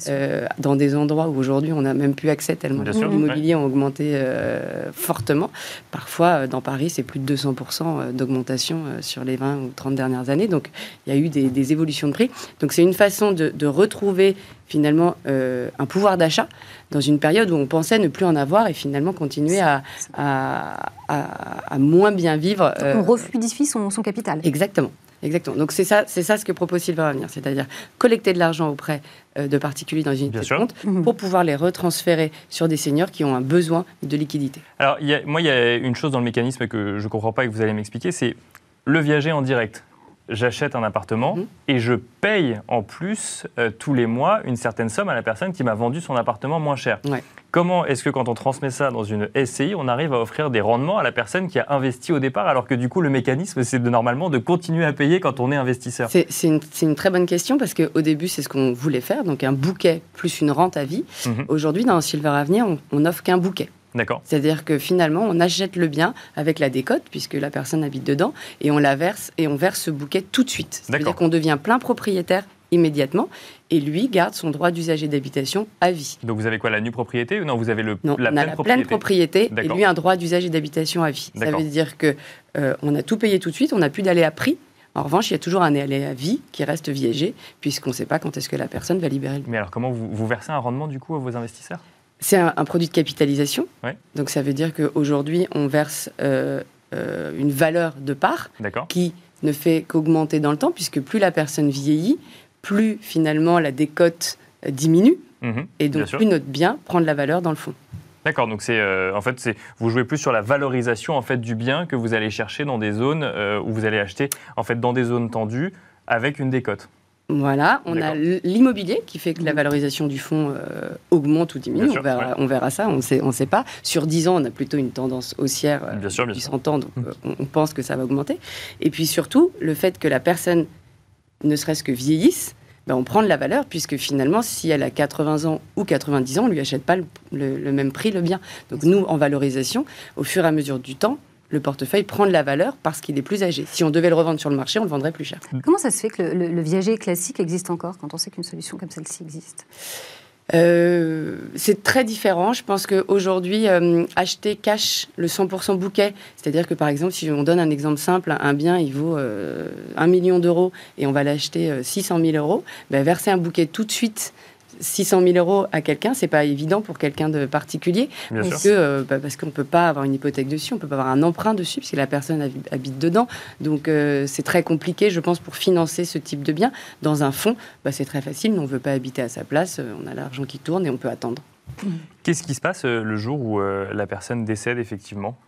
euh, dans des endroits où aujourd'hui on n'a même plus accès tellement les immobiliers ont augmenté euh, fortement. Parfois, euh, dans Paris, c'est plus de 200% d'augmentation sur les 20 ou 30 dernières années. Donc, il y a eu des, évolutions de prix. Donc, c'est une façon de, retrouver finalement un pouvoir d'achat dans une période où on pensait ne plus en avoir et finalement continuer à, à, moins bien vivre.
on refluidifie son, son capital.
Exactement. Exactement. Donc c'est ça, c'est ça ce que propose Silver Avenir, c'est-à-dire collecter de l'argent auprès euh, de particuliers dans une unité de compte mhm. pour pouvoir les retransférer sur des seniors qui ont un besoin de liquidité.
Alors moi, il y a une chose dans le mécanisme que je ne comprends pas et que vous allez m'expliquer, c'est le viager en direct j'achète un appartement mhm. et je paye en plus euh, tous les mois une certaine somme à la personne qui m'a vendu son appartement moins cher. Comment est-ce que quand on transmet ça dans une SCI, on arrive à offrir des rendements à la personne qui a investi au départ, alors que du coup le mécanisme c'est de, normalement de continuer à payer quand on est investisseur?
C'est une, très bonne question parce qu'au début c'est ce qu'on voulait faire, donc un bouquet plus une rente à vie. Mhm. Aujourd'hui dans Silver Avenir on, on offre qu'un bouquet. C'est-à-dire que finalement, on achète le bien avec la décote, puisque la personne habite dedans, et on la verse, et on verse ce bouquet tout de suite. C'est-à-dire qu'on devient plein propriétaire immédiatement et lui garde son droit d'usager d'habitation à vie.
Donc vous avez quoi la nue propriété ou non vous avez le
la, pleine, la propriété. pleine propriété et lui un droit d'usager d'habitation à vie. Ça veut dire que euh, on a tout payé tout de suite, on n'a plus d'aller à prix. En revanche, il y a toujours un aller à vie qui reste viégé puisqu'on ne sait pas quand est-ce que la personne va libérer le
Mais alors comment vous, vous versez un rendement du coup à vos investisseurs?
C'est un, produit de capitalisation. Donc ça veut dire qu'aujourd'hui, on verse euh, euh, une valeur de part qui ne fait qu'augmenter dans le temps, puisque plus la personne vieillit, plus finalement la décote euh, diminue, mhm. et donc plus notre bien prend de la valeur dans le fond.
D'accord, donc c'est en fait c'est vous jouez plus sur la valorisation en fait du bien que vous allez chercher dans des zones où vous allez acheter en fait dans des zones tendues avec une décote.
Voilà, on a l'immobilier qui fait que la valorisation du fonds euh, augmente ou diminue. on, verra, ça, on sait, ne sait pas. Sur 10 ans, on a plutôt une tendance haussière euh, bien sûr, 100 ans, donc hum. euh, on, pense que ça va augmenter. Et puis surtout, le fait que la personne, ne serait-ce que vieillisse, ben, on prend de la valeur, puisque finalement, si elle a 80 ans ou 90 ans, on ne lui achète pas le même prix le bien. Donc nous, en valorisation, au fur et à mesure du temps, le portefeuille prend de la valeur parce qu'il est plus âgé. Si on devait le revendre sur le marché, on le vendrait plus cher.
Comment ça se fait que le, viager classique existe encore quand on sait qu'une solution comme celle-ci existe?
Euh, c'est très différent. Je pense qu'aujourd'hui, euh, acheter cash le 100% bouquet, c'est-à-dire que par exemple, si on donne un exemple simple, un bien, il vaut euh, 1 million d'euros et on va l'acheter 600 000 euros, ben, verser un bouquet tout de suite 600 000 euros à quelqu'un, c'est pas évident pour quelqu'un de particulier, parce que euh, bah, parce qu'on peut pas avoir une hypothèque dessus, on peut pas avoir un emprunt dessus, puisque la personne habite dedans. Donc euh, c'est très compliqué, je pense, pour financer ce type de bien. Dans un fonds, bah, c'est très facile, on ne veut pas habiter à sa place, euh, on a l'argent qui tourne et on peut attendre.
Qu'est-ce qui se passe le jour où la personne décède effectivement?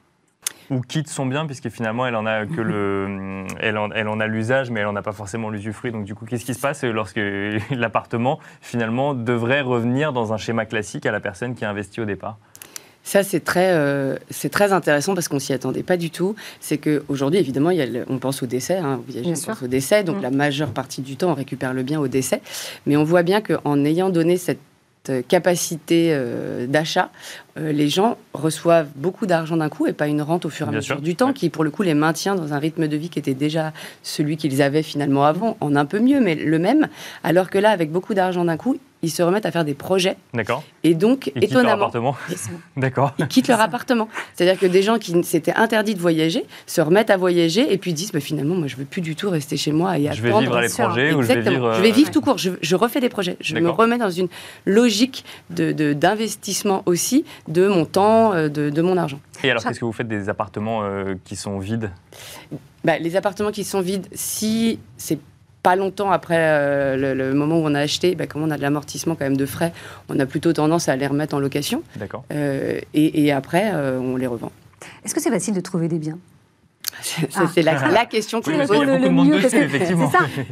Ou quitte son bien, puisque finalement, elle en a que le, elle en, elle en a l'usage, mais elle n'en a pas forcément l'usufruit. Donc du coup, qu'est-ce qui se passe lorsque l'appartement, finalement, devrait revenir dans un schéma classique à la personne qui a investi au départ?
Ça, c'est très, euh, c'est très intéressant parce qu'on s'y attendait pas du tout. C'est qu'aujourd'hui, évidemment, il y a on pense au décès, hein, on pense au décès, donc mm. la majeure partie du temps, on récupère le bien au décès. Mais on voit bien qu'en ayant donné cette capacité euh, d'achat, euh, les gens reçoivent beaucoup d'argent d'un coup et pas une rente au fur et à mesure du temps, qui pour le coup les maintient dans un rythme de vie qui était déjà celui qu'ils avaient finalement avant, en un peu mieux, mais le même. Alors que là, avec beaucoup d'argent d'un coup, ils se remettent à faire des projets.
D'accord.
Et donc,
ils
étonnamment.
Quittent leur appartement. D'accord.
Ils quittent leur appartement. C'est-à-dire que des gens qui s'étaient interdits de voyager se remettent à voyager et puis disent bah, finalement, moi, je veux plus du tout rester chez moi et
je Vais vivre à l'étranger ou je vais vivre.
Je vais vivre tout court. Je, refais des projets. Je me remets dans une logique d'investissement de, aussi de mon temps, euh, de, de mon argent.
Et alors, qu'est-ce que vous faites des appartements euh, qui sont vides?
Bah, Les appartements qui sont vides, si c'est pas longtemps après euh, le, moment où on a acheté, bah, comme on a de l'amortissement quand même de frais, on a plutôt tendance à les remettre en location.
D'accord.
Euh, et, après, euh, on les revend.
Est-ce que c'est facile de trouver des biens?
C'est la, question qu'on
pose.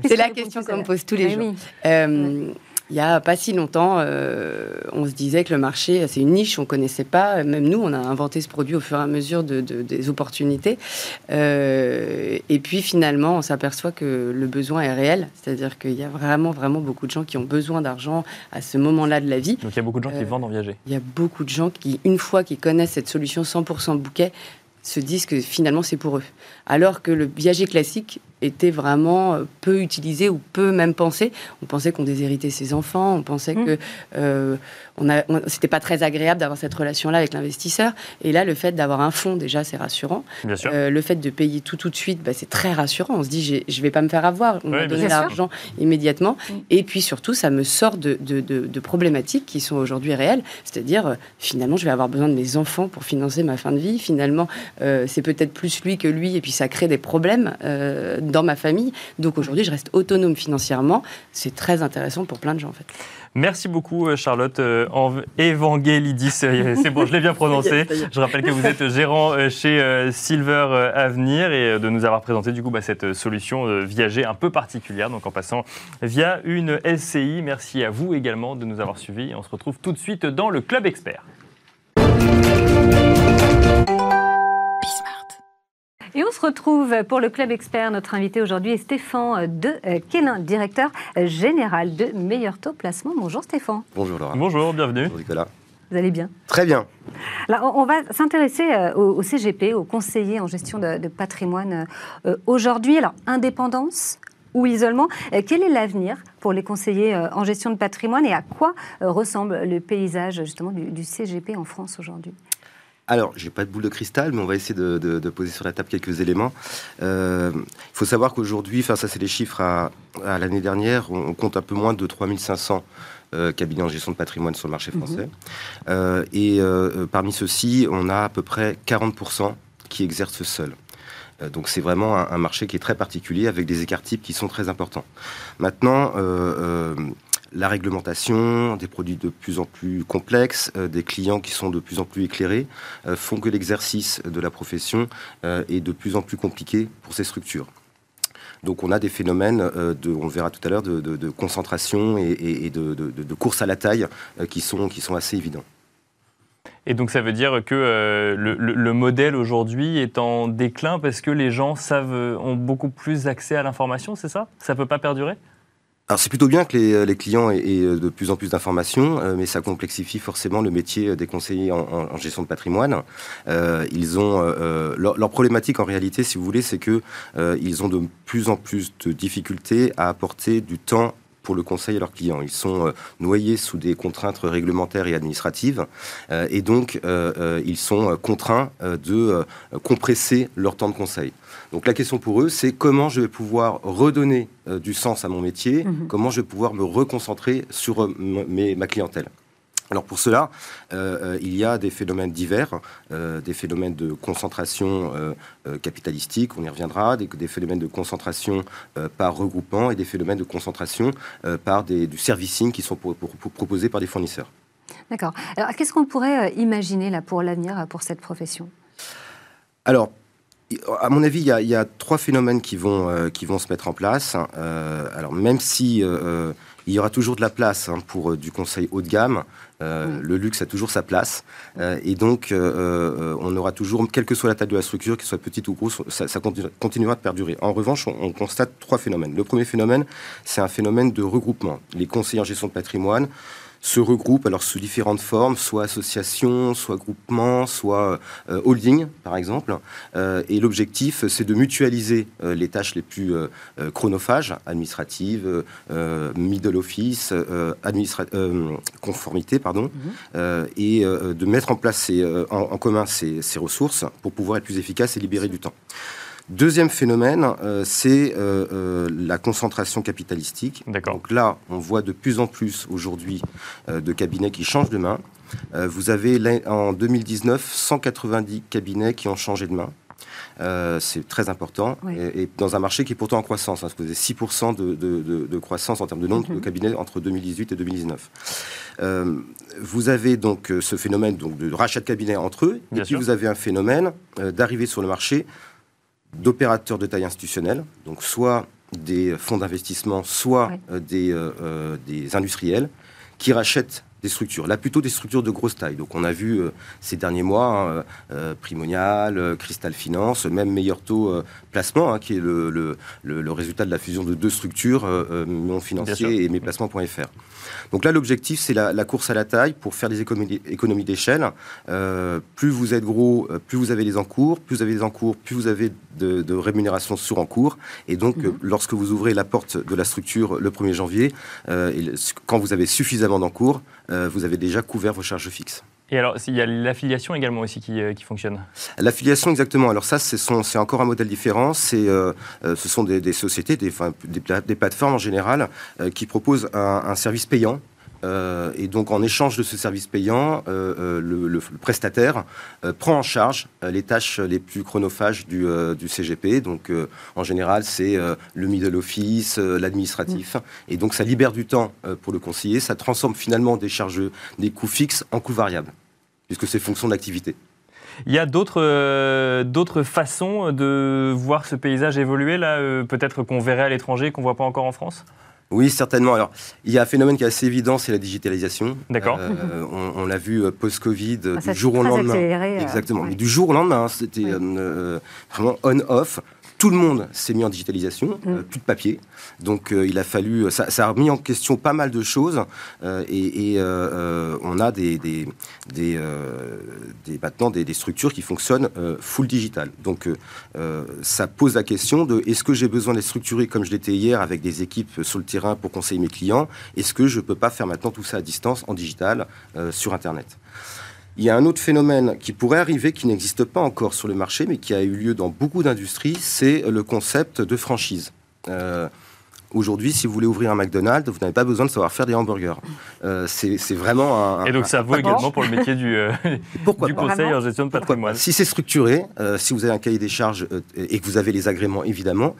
C'est la question qu'on me pose tous les jours. Il n'y a pas si longtemps, euh, on se disait que le marché, c'est une niche, on ne connaissait pas. Même nous, on a inventé ce produit au fur et à mesure de, des opportunités. Euh, et puis finalement, on s'aperçoit que le besoin est réel. C'est-à-dire qu'il y a vraiment, vraiment beaucoup de gens qui ont besoin d'argent à ce moment-là de la vie.
Donc il y a beaucoup de gens qui euh, vendent en viager.
Il y a beaucoup de gens qui, une fois qu'ils connaissent cette solution 100% bouquet, se disent que finalement c'est pour eux. Alors que le viager classique était vraiment peu utilisé ou peu même pensé. On pensait qu'on déshéritait ses enfants, on pensait mmh. que euh, on a, c'était pas très agréable d'avoir cette relation-là avec l'investisseur. Et là, le fait d'avoir un fonds, déjà, c'est rassurant.
Euh,
le fait de payer tout tout de suite, bah, c'est très rassurant. On se dit, je vais pas me faire avoir. On va donner l'argent immédiatement. Mmh. Et puis surtout, ça me sort de, de, de, problématiques qui sont aujourd'hui réelles. C'est-à-dire, euh, finalement, je vais avoir besoin de mes enfants pour financer ma fin de vie. Finalement, euh, c'est peut-être plus lui que lui. Et puis, ça crée des problèmes dans ma famille. Donc aujourd'hui, je reste autonome financièrement. C'est très intéressant pour plein de gens, en fait.
Merci beaucoup, euh, Charlotte euh, Evangelidis. C'est bon, je l'ai bien prononcé. Je rappelle que vous êtes gérant euh, chez Silver Avenir et de nous avoir présenté du coup bah, cette solution viager un peu particulière, donc en passant via une SCI. Merci à vous également de nous avoir suivis. On se retrouve tout de suite dans le Club Expert.
Et on se retrouve pour le Club Expert. Notre invité aujourd'hui est Stéphane de Quélin, directeur général de Meilleur Taux Placement. Bonjour Stéphane.
Bonjour Laura.
Bonjour, bienvenue.
Bonjour Nicolas.
Vous allez bien?
Très bien.
Alors, on va s'intéresser euh, au, CGP, au conseiller en gestion de, patrimoine euh, aujourd'hui. Alors, indépendance ou isolement, euh, quel est l'avenir pour les conseillers en gestion de patrimoine et à quoi ressemble le paysage justement du CGP en France aujourd'hui?
Alors, j'ai pas de boule de cristal, mais on va essayer de, poser sur la table quelques éléments. Euh, il faut savoir qu'aujourd'hui, enfin ça c'est les chiffres à, l'année dernière, on, compte un peu moins de 3500 euh, cabinets en gestion de patrimoine sur le marché mhm. français. Euh, et parmi ceux-ci, on a à peu près 40% qui exercent seuls. Donc c'est vraiment un, marché qui est très particulier avec des écarts types qui sont très importants. Maintenant, la réglementation, des produits de plus en plus complexes, euh, des clients qui sont de plus en plus éclairés, euh, font que l'exercice de la profession euh, est de plus en plus compliqué pour ces structures. Donc on a des phénomènes, de, on verra tout à l'heure, de, concentration et, de, course à la taille qui, sont, assez évidents.
Et donc ça veut dire que le, le, modèle aujourd'hui est en déclin parce que les gens ont beaucoup plus accès à l'information, c'est ça? Ça ne peut pas perdurer?
Alors c'est plutôt bien que les, clients aient, de plus en plus d'informations, euh, mais ça complexifie forcément le métier des conseillers en, gestion de patrimoine. Euh, ils ont euh, leur, problématique en réalité, si vous voulez, c'est que ils ont de plus en plus de difficultés à apporter du temps pour le conseil à leurs clients. Ils sont noyés sous des contraintes réglementaires et administratives, et donc ils sont contraints de compresser leur temps de conseil. Donc la question pour eux, c'est comment je vais pouvoir redonner euh, du sens à mon métier, mhm. comment je vais pouvoir me reconcentrer sur euh, ma clientèle. Alors pour cela, euh, il y a des phénomènes divers, des phénomènes de concentration capitalistique, on y reviendra, des, phénomènes de concentration par regroupement et des phénomènes de concentration par du servicing qui sont proposés par des fournisseurs.
– D'accord. Alors qu'est-ce qu'on pourrait imaginer là pour l'avenir pour cette profession?
Alors, à mon avis, il y, a, trois phénomènes qui vont, euh, qui vont se mettre en place. Euh, alors, même si euh, il y aura toujours de la place hein, pour du conseil haut de gamme, le luxe a toujours sa place. et donc, on aura toujours, quelle que soit la taille de la structure, qu'elle soit petite ou grosse, ça, continuera de perdurer. En revanche, on, constate trois phénomènes. Le premier phénomène, c'est un phénomène de regroupement. Les conseillers en gestion de patrimoine se regroupent alors sous différentes formes, soit association, soit groupement, soit euh, holding, par exemple. Euh, et l'objectif, c'est de mutualiser euh, les tâches les plus chronophages, administratives, middle office, conformité, pardon, mhm. et de mettre en place en, commun ces ressources pour pouvoir être plus efficace et libérer du temps. Deuxième phénomène, euh, c'est euh, euh, la concentration capitalistique. Donc là, on voit de plus en plus aujourd'hui de cabinets qui changent de main. vous avez en 2019 190 cabinets qui ont changé de main. c'est très important. Et, dans un marché qui est pourtant en croissance. Hein, vous avez 6% de, croissance en termes de nombre de mhm. cabinets entre 2018 et 2019. vous avez donc ce phénomène donc, de rachat de cabinets entre eux. et puis vous avez un phénomène d'arrivée sur le marché d'opérateurs de taille institutionnelle, donc soit des fonds d'investissement, soit euh, des, euh, euh, des, industriels, qui rachètent des structures, là plutôt des structures de grosse taille. Donc on a vu ces derniers mois hein, Primonial, Crystal Finance, même meilleur taux placement, hein, qui est le, le, le, résultat de la fusion de deux structures, Mon Financier et Mesplacements.fr. Donc là, l'objectif, c'est la, course à la taille pour faire des économies, d'échelle. Euh, plus vous êtes gros, euh, plus vous avez des encours. Plus vous avez des encours, plus vous avez de, rémunération sur encours. Et donc, mhm. lorsque vous ouvrez la porte de la structure le 1er janvier, euh, quand vous avez suffisamment d'encours, vous avez déjà couvert vos charges fixes.
Et alors, il y a l'affiliation également aussi qui, fonctionne?
L'affiliation, exactement. Alors ça, c'est encore un modèle différent. ce sont des, sociétés, des, des, plateformes en général, qui proposent un service payant euh, et donc, en échange de ce service payant, euh, euh, le, prestataire prend en charge les tâches les plus chronophages du, CGP. Donc, en général, c'est le middle office, l'administratif. Mm. Et donc, ça libère du temps pour le conseiller. Ça transforme finalement des charges, des coûts fixes en coûts variables, puisque c'est fonction d'activité.
Il y a d'autres façons de voir ce paysage évoluer, là, peut-être qu'on verrait à l'étranger, qu'on ne voit pas encore en France?
Oui, certainement. Alors, il y a un phénomène qui est assez évident, c'est la digitalisation.
D'accord.
Euh, on, l'a vu euh, post-Covid, ah, du jour au lendemain.
Euh,
Exactement. Mais du jour au lendemain, c'était vraiment on-off tout le monde s'est mis en digitalisation, mm. euh, plus de papier. Donc euh, il a fallu, ça, a remis en question pas mal de choses euh, et, on a des, des, des, maintenant des, structures qui fonctionnent full digital. Donc ça pose la question de est-ce que j'ai besoin de les structurer comme je l'étais hier avec des équipes sur le terrain pour conseiller mes clients? Est-ce que je ne peux pas faire maintenant tout ça à distance en digital sur Internet? Il y a un autre phénomène qui pourrait arriver, qui n'existe pas encore sur le marché, mais qui a eu lieu dans beaucoup d'industries, c'est le concept de franchise. Euh, Aujourd'hui, si vous voulez ouvrir un McDonald's, vous n'avez pas besoin de savoir faire des hamburgers. Euh, c'est vraiment un,
Et donc ça vaut également pour le métier du, euh, du conseil en gestion de patrimoine.
Si c'est structuré, euh, si vous avez un cahier des charges et que vous avez les agréments, évidemment,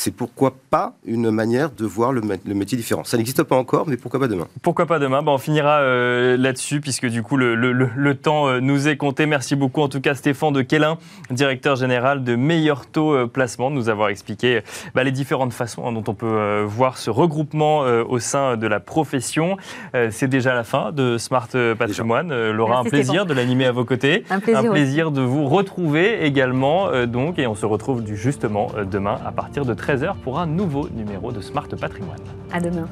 c'est pourquoi pas une manière de voir le, métier différent. Ça n'existe pas encore, mais pourquoi pas demain?
Pourquoi pas demain? Bah, On finira euh, là-dessus, puisque du coup, le, temps euh, nous est compté. Merci beaucoup, en tout cas, Stéphane de Quélin, directeur général de Meilleur Taux euh, Placement, de nous avoir expliqué bah, les différentes façons hein, dont on peut voir ce regroupement au sein de la profession. c'est déjà la fin de Smart Patrimoine. Laura, un plaisir de l'animer à vos côtés.
Un plaisir,
un plaisir de vous retrouver également. donc, et on se retrouve justement demain à partir de 13h pour un nouveau numéro de Smart Patrimoine.
À demain.